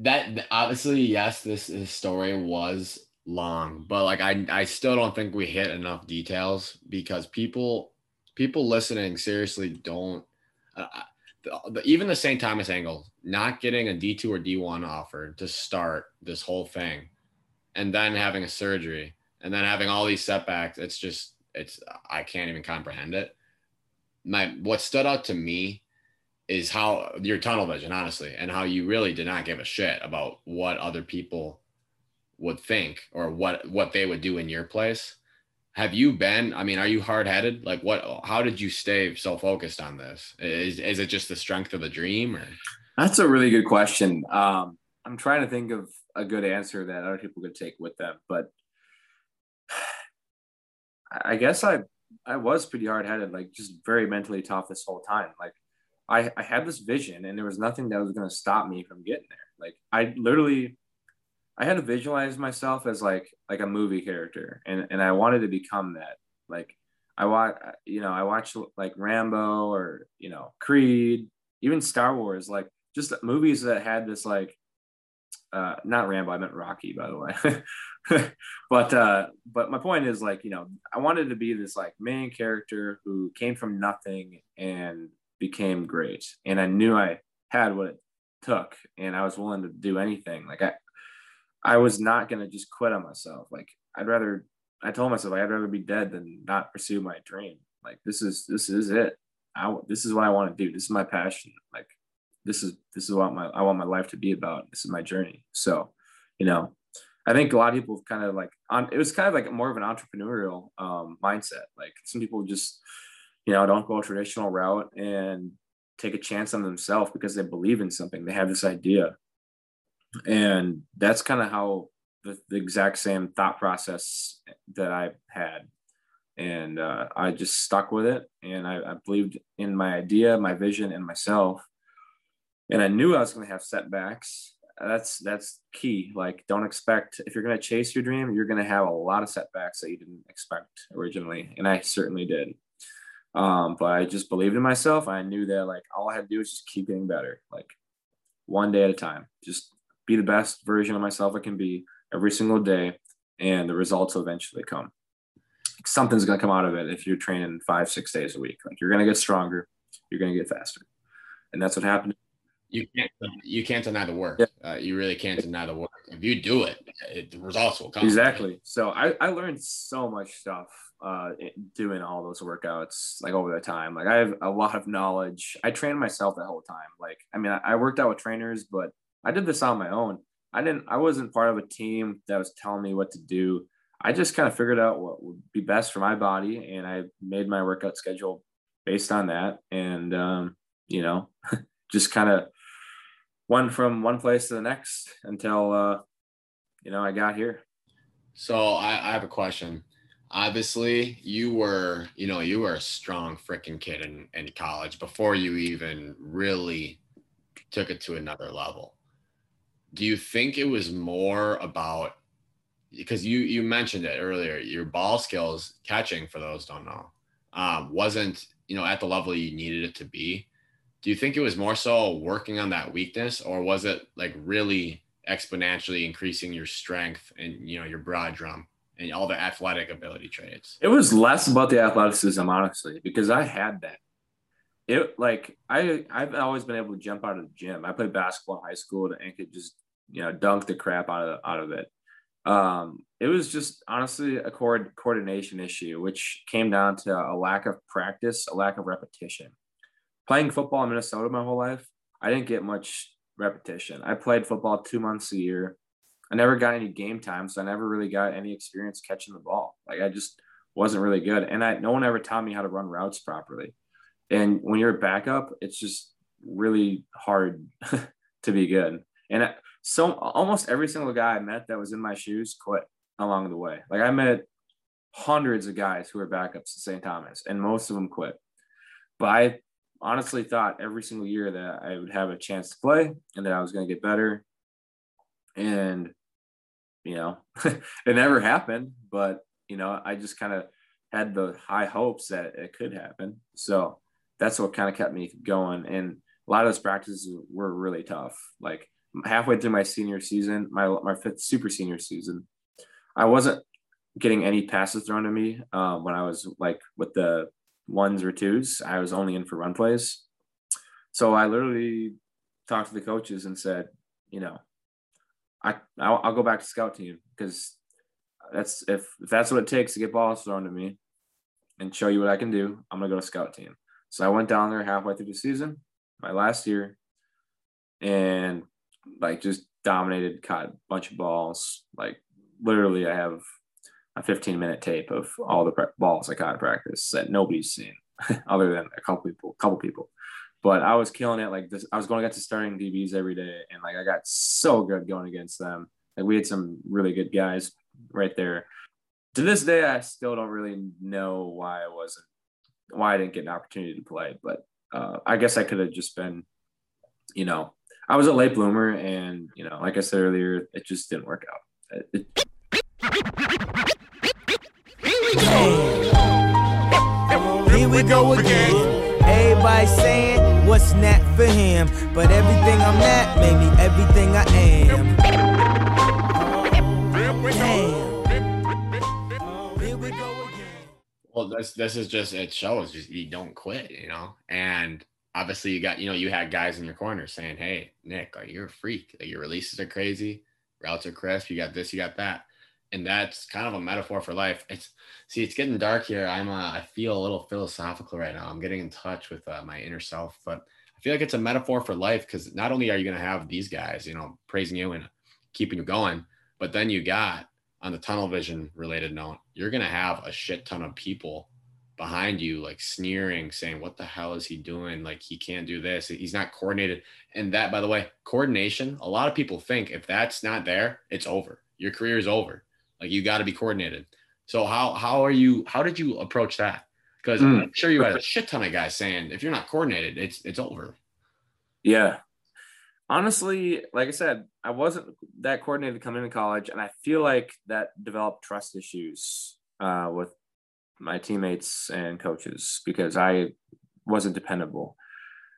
that obviously yes, this, this story was long, but like I I still don't think we hit enough details because people people listening seriously don't. Uh, the, even the St. Thomas angle, not getting a D2 or D1 offer to start this whole thing and then having a surgery and then having all these setbacks, it's just, it's, I can't even comprehend it. My, what stood out to me is how your tunnel vision, honestly, and how you really did not give a shit about what other people would think or what, what they would do in your place have you been i mean are you hard-headed? Like what how did you stay so focused on this? Is, is it just the strength of the dream or? That's a really good question. Um, i'm trying to think of a good answer that other people could take with them but i guess i i was pretty hard-headed like just very mentally tough this whole time. Like i i had this vision and there was nothing that was going to stop me from getting there. Like i literally I had to visualize myself as like like a movie character, and and I wanted to become that. Like I watch, you know, I watch like Rambo or you know Creed, even Star Wars, like just movies that had this like, uh, not Rambo, I meant Rocky, by the way. [laughs] but uh, but my point is like you know I wanted to be this like main character who came from nothing and became great, and I knew I had what it took, and I was willing to do anything. Like I I was not gonna just quit on myself. Like I'd rather I told myself I'd rather be dead than not pursue my dream. Like this is this is it. I this is what I want to do. This is my passion. Like this is this is what my I want my life to be about. This is my journey. So, you know, I think a lot of people kind of like on it was kind of like more of an entrepreneurial um, mindset. Like some people just, you know, don't go a traditional route and take a chance on themselves because they believe in something. They have this idea and that's kind of how the, the, exact same thought process that I had. And uh, I just stuck with it. And I, I believed in my idea, my vision, and myself. And I knew I was going to have setbacks. That's that's key. Like, don't expect if you're going to chase your dream, you're going to have a lot of setbacks that you didn't expect originally, and I certainly did. Um, but I just believed in myself. I knew that like all I had to do was just keep getting better, like one day at a time. Just be the best version of myself I can be every single day, and the results will eventually come. Something's going to come out of it if you're training five, six days a week. Like you're going to get stronger, you're going to get faster, and that's what happened. You can't you can't deny the work. Yeah. Uh, you really can't deny the work. If you do it, it the results will come. Exactly. So I, I learned so much stuff uh, doing all those workouts like over the time. Like I have a lot of knowledge. I trained myself the whole time. Like I mean, I, I worked out with trainers, but I did this on my own. I didn't, I wasn't part of a team that was telling me what to do. I just kind of figured out what would be best for my body and I made my workout schedule based on that. And, um, you know, [laughs] just kind of went from one place to the next until, uh, you know, I got here. So I, I have a question. Obviously, you were, you know, you were a strong freaking kid in, in college before you even really took it to another level do you think it was more about because you you mentioned it earlier your ball skills catching for those don't know um, wasn't you know at the level you needed it to be. Do you think it was more so working on that weakness or was it like really exponentially increasing your strength and you know your broad jump and all the athletic ability traits? It was less about the athleticism honestly because i had that. It like I I've always been able to jump out of the gym. I played basketball in high school and could just you know dunk the crap out of out of it. Um, it was just honestly a cord coordination issue, which came down to a lack of practice, a lack of repetition. Playing football in Minnesota my whole life, I didn't get much repetition. I played football two months a year. I never got any game time, so I never really got any experience catching the ball. Like I just wasn't really good, and I no one ever taught me how to run routes properly. And when you're a backup, it's just really hard [laughs] to be good. And so almost every single guy I met that was in my shoes quit along the way. Like I met hundreds of guys who were backups at St. Thomas, and most of them quit. But I honestly thought every single year that I would have a chance to play and that I was going to get better. And, you know, [laughs] it never happened, but, you know, I just kind of had the high hopes that it could happen. So that's what kind of kept me going. And a lot of those practices were really tough. Like halfway through my senior season, my, my fifth super senior season, I wasn't getting any passes thrown to me um, when I was like with the ones or twos. I was only in for run plays. So I literally talked to the coaches and said, you know, I I'll, I'll go back to scout team because that's if, if that's what it takes to get balls thrown to me and show you what I can do, I'm gonna go to scout team. So I went down there halfway through the season, my last year, and like just dominated, caught a bunch of balls. Like literally, I have a 15 minute tape of all the balls I caught in practice that nobody's seen [laughs] other than a couple people, couple people. But I was killing it. Like this, I was going against the starting DBs every day, and like I got so good going against them. Like we had some really good guys right there. To this day, I still don't really know why I wasn't, why I didn't get an opportunity to play. But uh, I guess I could have just been, you know, I was a late bloomer, and you know, like I said earlier, it just didn't work out. It, Here we go again. Everybody saying what's not for him, but everything I'm not made me everything I am. Here we go again. Well, this this is just it shows just you don't quit, you know. And obviously, you got you know you had guys in your corner saying, "Hey, Nick, like you're a freak. Like your releases are crazy, routes are crisp. You got this, you got that." and that's kind of a metaphor for life. It's see, it's getting dark here. I'm uh, I feel a little philosophical right now. I'm getting in touch with uh, my inner self, but I feel like it's a metaphor for life because not only are you going to have these guys, you know, praising you and keeping you going, but then you got on the tunnel vision related note, you're going to have a shit ton of people behind you like sneering saying what the hell is he doing like he can't do this he's not coordinated and that by the way coordination a lot of people think if that's not there it's over your career is over like you got to be coordinated. So how how are you? How did you approach that? Because mm. I'm sure you had a shit ton of guys saying if you're not coordinated, it's it's over. Yeah. Honestly, like I said, I wasn't that coordinated coming into college, and I feel like that developed trust issues uh, with my teammates and coaches because I wasn't dependable.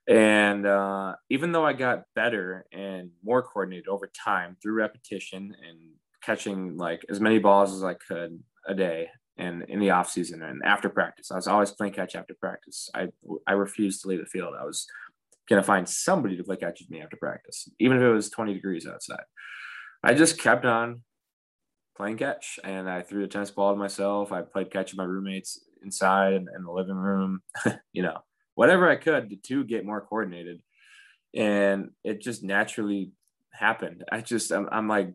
And uh, even though I got better and more coordinated over time through repetition and catching like as many balls as I could a day and in the off season and after practice. I was always playing catch after practice. I I refused to leave the field. I was gonna find somebody to play catch with me after practice, even if it was 20 degrees outside. I just kept on playing catch and I threw the tennis ball to myself. I played catch with my roommates inside in, in the living room, [laughs] you know, whatever I could to, to get more coordinated. And it just naturally happened. I just I'm, I'm like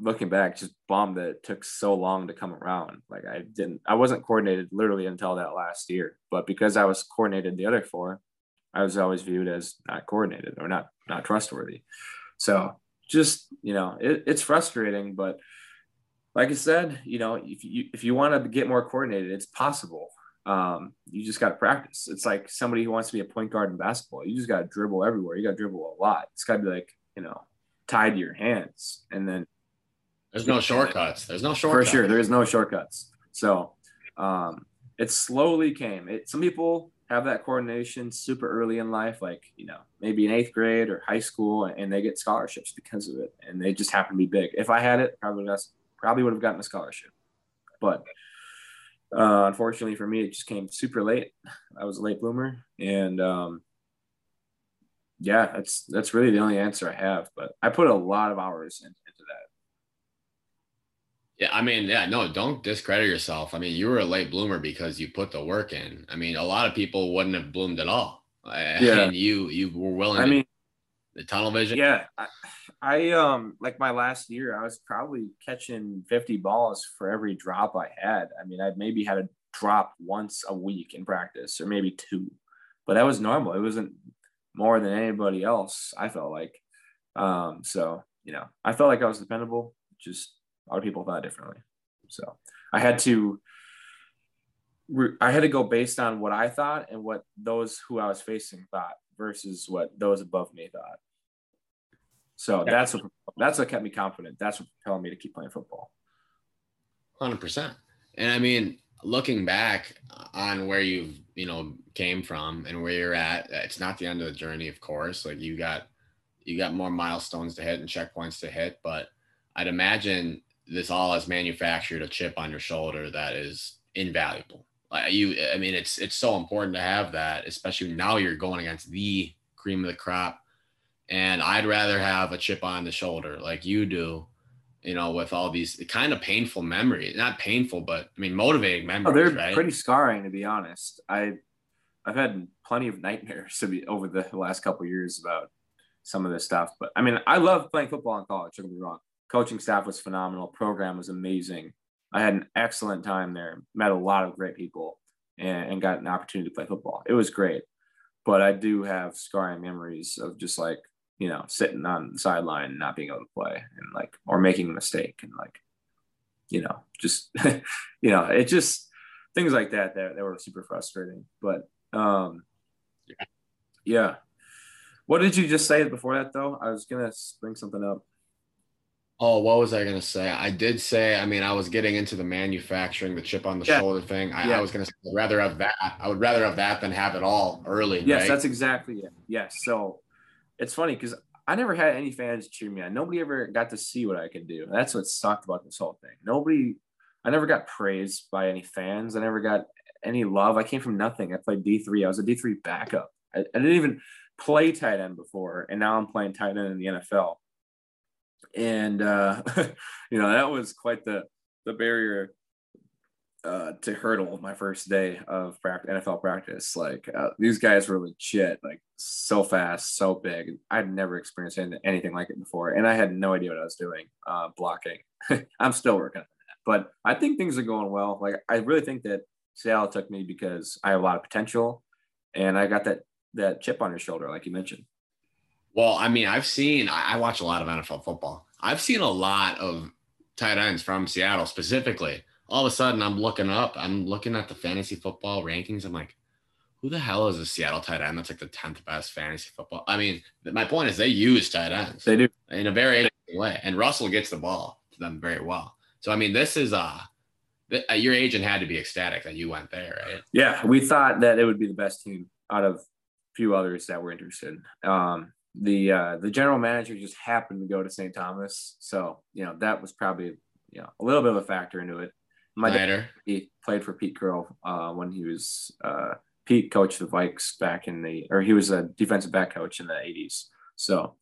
looking back, just bummed that it took so long to come around. Like I didn't, I wasn't coordinated literally until that last year. But because I was coordinated the other four, I was always viewed as not coordinated or not not trustworthy. So just you know, it, it's frustrating, but like I said, you know, if you if you want to get more coordinated, it's possible. Um, you just got to practice. It's like somebody who wants to be a point guard in basketball. You just got to dribble everywhere. You got to dribble a lot. It's got to be like you know tied to your hands, and then there's no shortcuts. There's no shortcuts. For sure, there is no shortcuts. So um, it slowly came. It, some people have that coordination super early in life, like you know maybe in eighth grade or high school, and they get scholarships because of it, and they just happen to be big. If I had it, probably probably would have gotten a scholarship, but uh, unfortunately for me, it just came super late. I was a late bloomer, and um, yeah, that's that's really the only answer I have. But I put a lot of hours in, into that. Yeah, I mean, yeah, no, don't discredit yourself. I mean, you were a late bloomer because you put the work in. I mean, a lot of people wouldn't have bloomed at all. Yeah. And you you were willing. I mean, the tunnel vision. Yeah, I, I um like my last year, I was probably catching 50 balls for every drop I had. I mean, I maybe had a drop once a week in practice, or maybe two, but that was normal. It wasn't more than anybody else. I felt like. Um, so you know, I felt like I was dependable. Just a lot of people thought differently. So I had to I had to go based on what I thought and what those who I was facing thought versus what those above me thought. So yeah. that's what that's what kept me confident. That's what propelled me to keep playing football. Hundred percent. And I mean, looking back on where you've you know came from and where you're at, it's not the end of the journey, of course. Like you got you got more milestones to hit and checkpoints to hit, but I'd imagine this all has manufactured a chip on your shoulder that is invaluable. Like you, I mean, it's it's so important to have that, especially now you're going against the cream of the crop. And I'd rather have a chip on the shoulder like you do, you know, with all these kind of painful memories. Not painful, but I mean motivating memories. Oh, they're right? pretty scarring to be honest. I I've had plenty of [laughs] nightmares to be over the last couple years about some of this stuff. But I mean, I love playing football in college. Don't get me wrong coaching staff was phenomenal. Program was amazing. I had an excellent time there. Met a lot of great people and, and got an opportunity to play football. It was great, but I do have scarring memories of just like you know sitting on the sideline not being able to play and like or making a mistake and like you know just [laughs] you know it just things like that that, that were super frustrating. But um, yeah. yeah. What did you just say before that though? I was gonna bring something up. Oh, what was I gonna say? I did say. I mean, I was getting into the manufacturing, the chip on the yeah. shoulder thing. I, yeah. I was gonna say, rather have that. I would rather have that than have it all early. Yes, right? that's exactly it. Yes. So it's funny because I never had any fans cheer me on. Nobody ever got to see what I could do. That's what sucked about this whole thing. Nobody. I never got praised by any fans. I never got any love. I came from nothing. I played D three. I was a D three backup. I, I didn't even play tight end before, and now I'm playing tight end in the NFL and uh, [laughs] you know that was quite the the barrier uh, to hurdle my first day of practice, NFL practice. Like uh, these guys were legit, like so fast, so big. I'd never experienced anything like it before, and I had no idea what I was doing uh, blocking. [laughs] I'm still working on that, but I think things are going well. Like I really think that Seattle took me because I have a lot of potential, and I got that that chip on your shoulder, like you mentioned. Well, I mean, I've seen, I, watch a lot of NFL football. I've seen a lot of tight ends from Seattle specifically. All of a sudden, I'm looking up, I'm looking at the fantasy football rankings. I'm like, who the hell is a Seattle tight end? That's like the 10th best fantasy football. I mean, my point is they use tight ends. They do. In a very interesting way. And Russell gets the ball to them very well. So, I mean, this is, uh, uh, your agent had to be ecstatic that you went there, right? Yeah, we thought that it would be the best team out of a few others that were interested. Um, the uh, the general manager just happened to go to St. Thomas, so you know that was probably you know a little bit of a factor into it. My dad he played for Pete Carroll uh, when he was uh, Pete coached the Vikes back in the or he was a defensive back coach in the 80s. So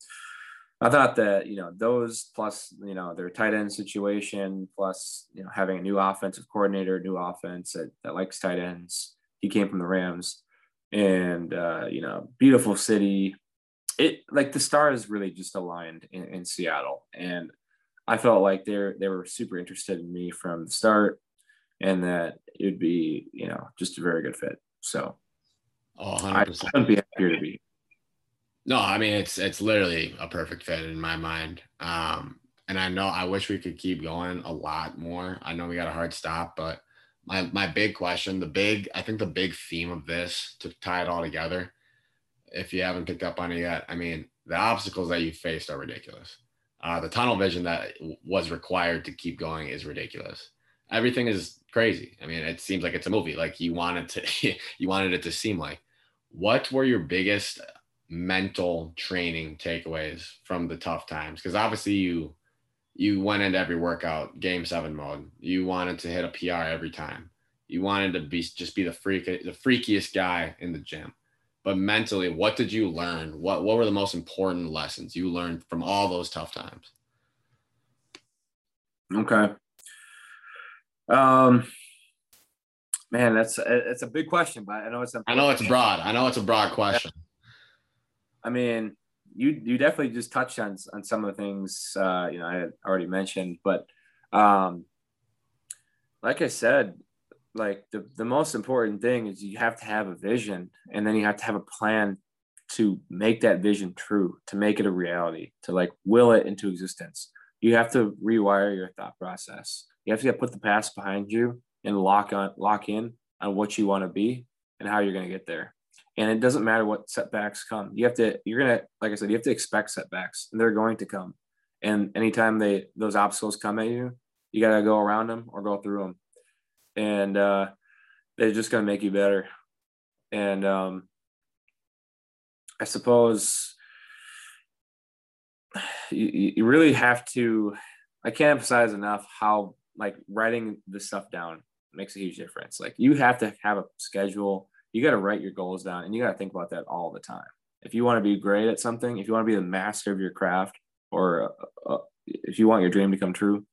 I thought that you know those plus you know their tight end situation plus you know having a new offensive coordinator, new offense that, that likes tight ends. He came from the Rams, and uh, you know beautiful city, it like the stars really just aligned in, in Seattle, and I felt like they're they were super interested in me from the start, and that it would be you know just a very good fit. So, oh, 100%. I couldn't be happier to be. No, I mean it's it's literally a perfect fit in my mind. Um, and I know I wish we could keep going a lot more. I know we got a hard stop, but my my big question, the big I think the big theme of this to tie it all together if you haven't picked up on it yet, I mean, the obstacles that you faced are ridiculous. Uh, the tunnel vision that was required to keep going is ridiculous. Everything is crazy. I mean, it seems like it's a movie. Like you wanted to, [laughs] you wanted it to seem like. What were your biggest mental training takeaways from the tough times? Because obviously you, you went into every workout game seven mode. You wanted to hit a PR every time. You wanted to be just be the freak, the freakiest guy in the gym but mentally, what did you learn? What what were the most important lessons you learned from all those tough times? Okay. Um, man, that's it's a big question, but I know it's. I know it's broad. I know it's a broad question. I mean, you you definitely just touched on on some of the things uh, you know I had already mentioned, but um, like I said, like the the most important thing is you have to have a vision, and then you have to have a plan to make that vision true, to make it a reality, to like will it into existence. You have to rewire your thought process. You have to put the past behind you and lock on lock in on what you want to be and how you're going to get there. And it doesn't matter what setbacks come. You have to you're going to like I said you have to expect setbacks and they're going to come. And anytime they those obstacles come at you, you got to go around them or go through them. And uh they're just going to make you better. And um I suppose [sighs] you, you really have to I can't emphasize enough how like writing the stuff down makes a huge difference. Like you have to have a schedule. You got to write your goals down and you got to think about that all the time. If you want to be great at something, if you want to be the master of your craft, or uh, uh, if you want your dream to come true,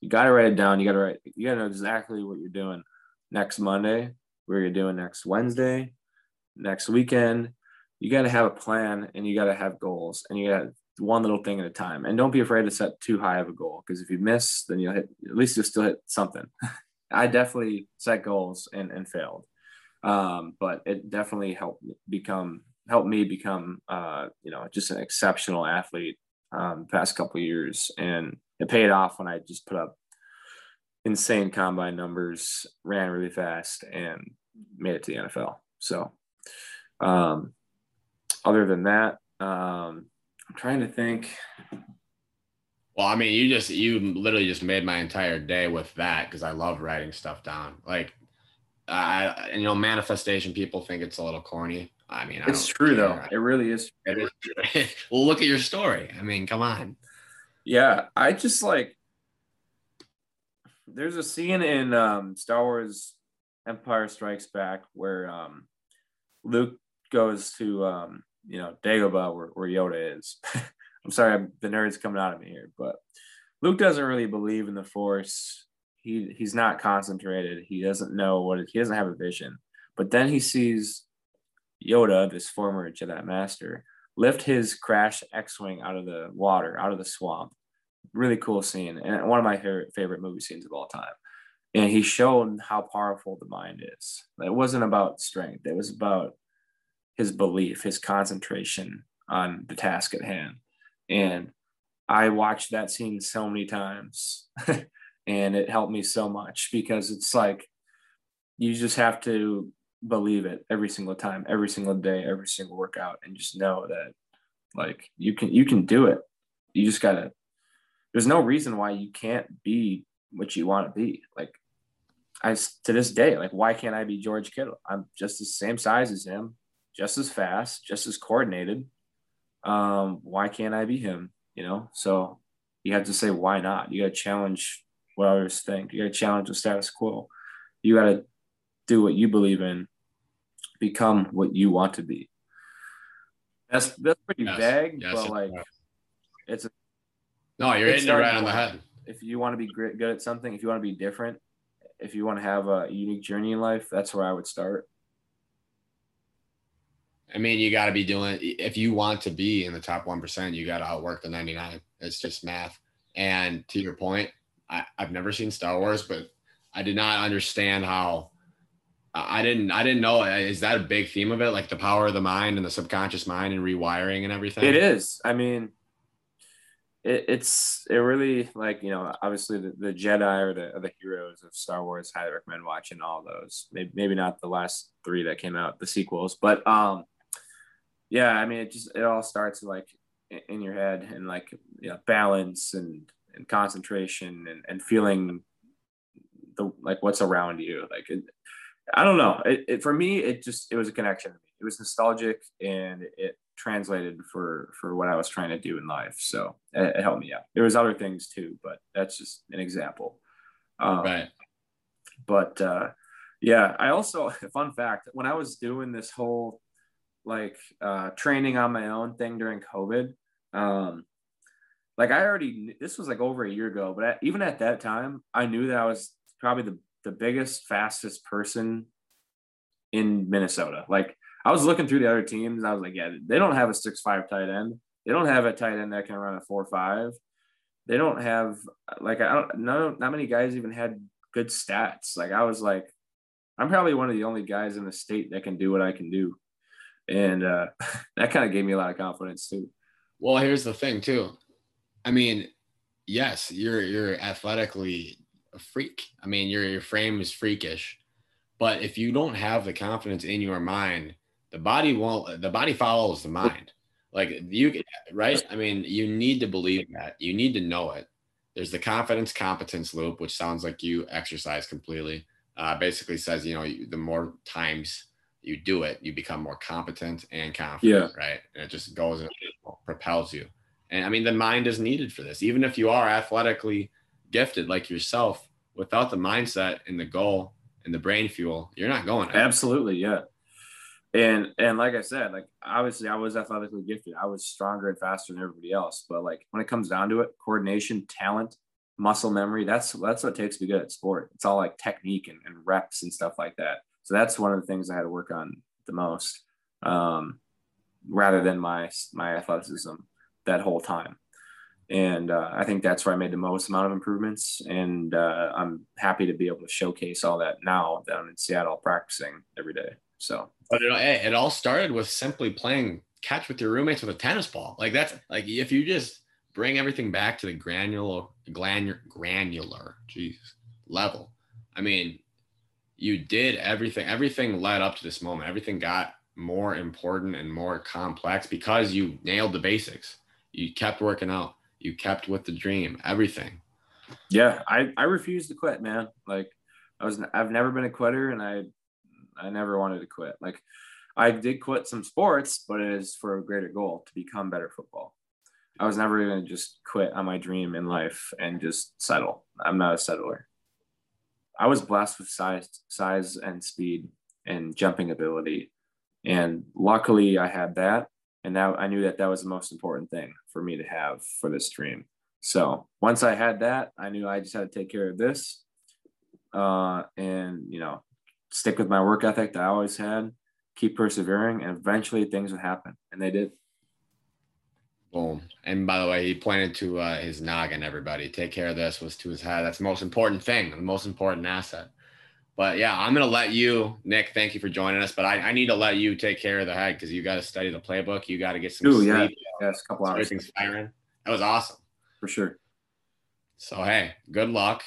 you got to write it down. You got to write. You got to know exactly what you're doing next Monday, where you're doing next Wednesday, next weekend. You got to have a plan and you got to have goals and you got one little thing at a time. And don't be afraid to set too high of a goal because if you miss, then you'll hit at least you'll still hit something. [laughs] I definitely set goals and, and failed. Um, but it definitely helped become helped me become uh, you know just an exceptional athlete um, past couple years, and it paid off when I just put up insane combine numbers, ran really fast, and made it to the NFL. So, um, other than that, um, I'm trying to think. Well, I mean, you just you literally just made my entire day with that because I love writing stuff down. Like, I and you know, manifestation people think it's a little corny. I mean, it's true care. though. It really is. It is [laughs] well, look at your story. I mean, come on. Yeah, I just like. There's a scene in um, Star Wars: Empire Strikes Back where um, Luke goes to um, you know Dagobah where, where Yoda is. [laughs] I'm sorry, the nerd's coming out of me here, but Luke doesn't really believe in the Force. He he's not concentrated. He doesn't know what it, he doesn't have a vision. But then he sees Yoda, this former Jedi Master, lift his crash X-wing out of the water, out of the swamp. Really cool scene, and one of my favorite favorite movie scenes of all time. And he showed how powerful the mind is. It wasn't about strength. It was about his belief, his concentration on the task at hand. And I watched that scene so many times [laughs] and it helped me so much because it's like you just have to believe it every single time, every single day, every single workout and just know that like you can you can do it. You just got to there's no reason why you can't be what you want to be. Like I to this day, like why can't I be George Kittle? I'm just the same size as him, just as fast, just as coordinated um, why can't I be him? You know, so you have to say why not. You got to challenge what others think. You got to challenge the status quo. You got to do what you believe in, become what you want to be. That's that's pretty yes. vague, yes, but like right. it's a, no, you're hitting it right on the head. If you want to be great, good at something, if you want to be different, if you want to have a unique journey in life, that's where I would start. I mean, you got to be doing if you want to be in the top one percent, you got to outwork the ninety nine. It's just math. And to your point, I, I've never seen Star Wars, but I did not understand how. I didn't. I didn't know. Is that a big theme of it, like the power of the mind and the subconscious mind and rewiring and everything? It is. I mean, it, it's it really like you know obviously the, the Jedi or the, the heroes of Star Wars. Highly recommend watching all those. Maybe maybe not the last three that came out, the sequels, but um, yeah, I mean, it just it all starts like in your head and like you know, balance and and concentration and, and feeling the like what's around you. Like it, I don't know. It, it, for me, it just it was a connection. It was nostalgic and it translated for for what I was trying to do in life. So it, it helped me out. There was other things too, but that's just an example. Um, right. But uh, yeah, I also [laughs] fun fact when I was doing this whole like uh, training on my own thing during COVID. Um, like I already, this was like over a year ago, but even at that time, I knew that I was probably the, the biggest, fastest person in Minnesota. Like I was looking through the other teams, I was like, yeah, they don't have a six five tight end. They don't have a tight end that can run a four five. They don't have like I don't know not many guys even had good stats. Like I was like, I'm probably one of the only guys in the state that can do what I can do. And uh, [laughs] that kind of gave me a lot of confidence too. Well, here's the thing too. I mean, yes, you're you're athletically a freak. I mean, your your frame is freakish, but if you don't have the confidence in your mind, the body won't. The body follows the mind. Like you, right? I mean, you need to believe that. You need to know it. There's the confidence competence loop, which sounds like you exercise completely. Uh, basically says, you know, the more times you do it, you become more competent and confident, yeah. right? And it just goes and propels you. And I mean, the mind is needed for this. Even if you are athletically gifted like yourself, without the mindset and the goal and the brain fuel, you're not going. Anywhere. Absolutely, yeah. And and like I said, like obviously I was athletically gifted. I was stronger and faster than everybody else. But like when it comes down to it, coordination, talent, muscle memory, that's that's what takes to be good at sport. It's all like technique and, and reps and stuff like that. So that's one of the things I had to work on the most, um, rather than my my athleticism that whole time. And uh, I think that's where I made the most amount of improvements. And uh, I'm happy to be able to showcase all that now that I'm in Seattle practicing every day. So, but it, it all started with simply playing catch with your roommates with a tennis ball. Like that's like if you just bring everything back to the granular, granular, granular, level. I mean, you did everything. Everything led up to this moment. Everything got more important and more complex because you nailed the basics. You kept working out. You kept with the dream. Everything. Yeah, I I refuse to quit, man. Like I was I've never been a quitter, and I I never wanted to quit. Like I did quit some sports, but it is for a greater goal to become better football. I was never going to just quit on my dream in life and just settle. I'm not a settler. I was blessed with size, size and speed and jumping ability, and luckily I had that. And now I knew that that was the most important thing for me to have for this dream. So once I had that, I knew I just had to take care of this, uh, and you know, stick with my work ethic that I always had, keep persevering, and eventually things would happen. And they did. Boom. And by the way, he pointed to uh, his noggin, everybody. Take care of this was to his head. That's the most important thing, the most important asset. But yeah, I'm going to let you, Nick, thank you for joining us. But I, I need to let you take care of the head because you got to study the playbook. You got to get some Ooh, sleep. Yeah, yeah it's a couple hours. Everything's firing. That was awesome. For sure. So, hey, good luck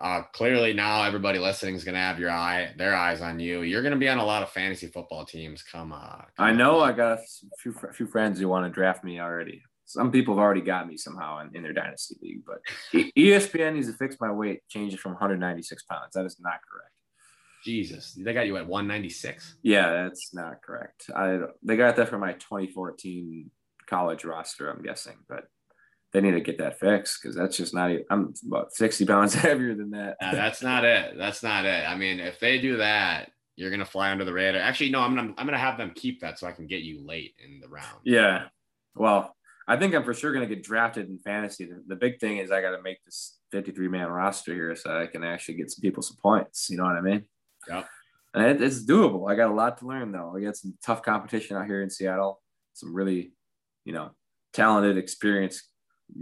uh, clearly now everybody listening is going to have your eye, their eyes on you. You're going to be on a lot of fantasy football teams. Come on. I know. I got a few, a few friends who want to draft me already. Some people have already got me somehow in, in their dynasty league, but ESPN needs to fix my weight, change it from 196 pounds. That is not correct. Jesus, they got you at 196. Yeah, that's not correct. I they got that for my 2014 college roster. I'm guessing, but they need to get that fixed because that's just not. Even, I'm about sixty pounds [laughs] heavier than that. Yeah, that's not it. That's not it. I mean, if they do that, you're gonna fly under the radar. Actually, no, I'm gonna I'm gonna have them keep that so I can get you late in the round. Yeah. Well, I think I'm for sure gonna get drafted in fantasy. The, the big thing is I got to make this 53 man roster here so I can actually get some people some points. You know what I mean? Yeah. And it, it's doable. I got a lot to learn though. I got some tough competition out here in Seattle. Some really, you know, talented, experienced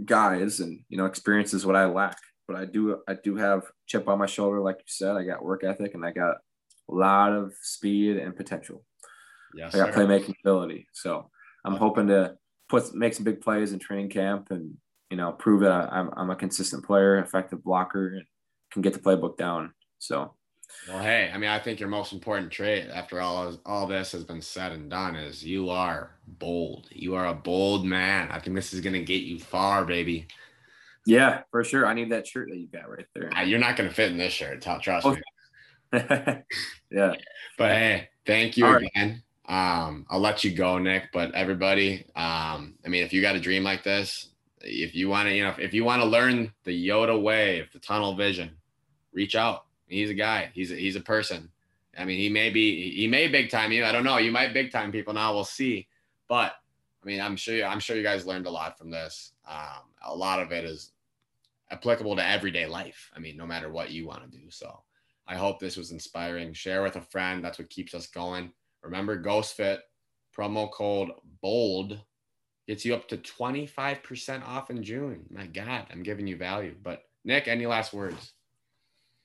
guys and you know experience is what I lack. But I do I do have chip on my shoulder, like you said. I got work ethic and I got a lot of speed and potential. Yes, I got sir. playmaking ability. So I'm hoping to put make some big plays in training camp and you know prove that I'm I'm a consistent player, effective blocker, and can get the playbook down. So well, hey, I mean, I think your most important trait after all all this has been said and done is you are bold. You are a bold man. I think this is gonna get you far, baby. Yeah, for sure. I need that shirt that you got right there. You're not gonna fit in this shirt. Trust me. [laughs] yeah. But hey, thank you all again. Right. Um, I'll let you go, Nick. But everybody, um, I mean, if you got a dream like this, if you want to, you know, if you want to learn the Yoda way, if the tunnel vision, reach out He's a guy. He's a, he's a person. I mean, he may be he may big time you. I don't know. You might big time people now. We'll see. But I mean, I'm sure you, I'm sure you guys learned a lot from this. Um, a lot of it is applicable to everyday life. I mean, no matter what you want to do. So I hope this was inspiring. Share with a friend. That's what keeps us going. Remember, Ghost Fit promo code BOLD gets you up to 25% off in June. My God, I'm giving you value. But Nick, any last words?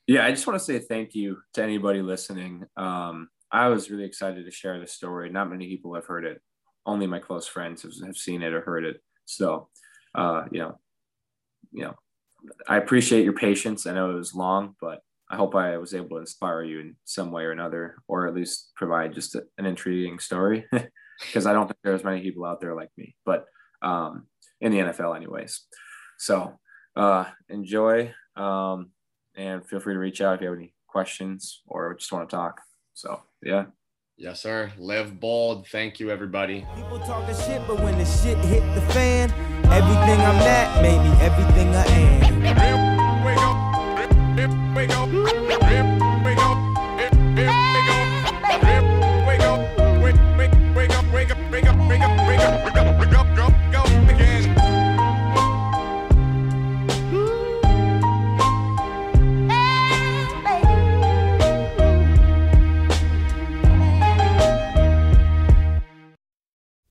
Yeah, I just want to say thank you to anybody listening. Um, I was really excited to share this story. Not many people have heard it. Only my close friends have, seen it or heard it. So, uh, you know, you know, I appreciate your patience. I know it was long, but I hope I was able to inspire you in some way or another, or at least provide just a, an intriguing story, [laughs] because I don't think there's many people out there like me, but um, in the NFL, anyways. So uh, enjoy, um, and feel free to reach out if you have any questions or just want to talk. So yeah. Yes, sir. Live bold. Thank you, everybody. People talking shit, but when the shit hit the fan, everything I'm at, maybe everything I am.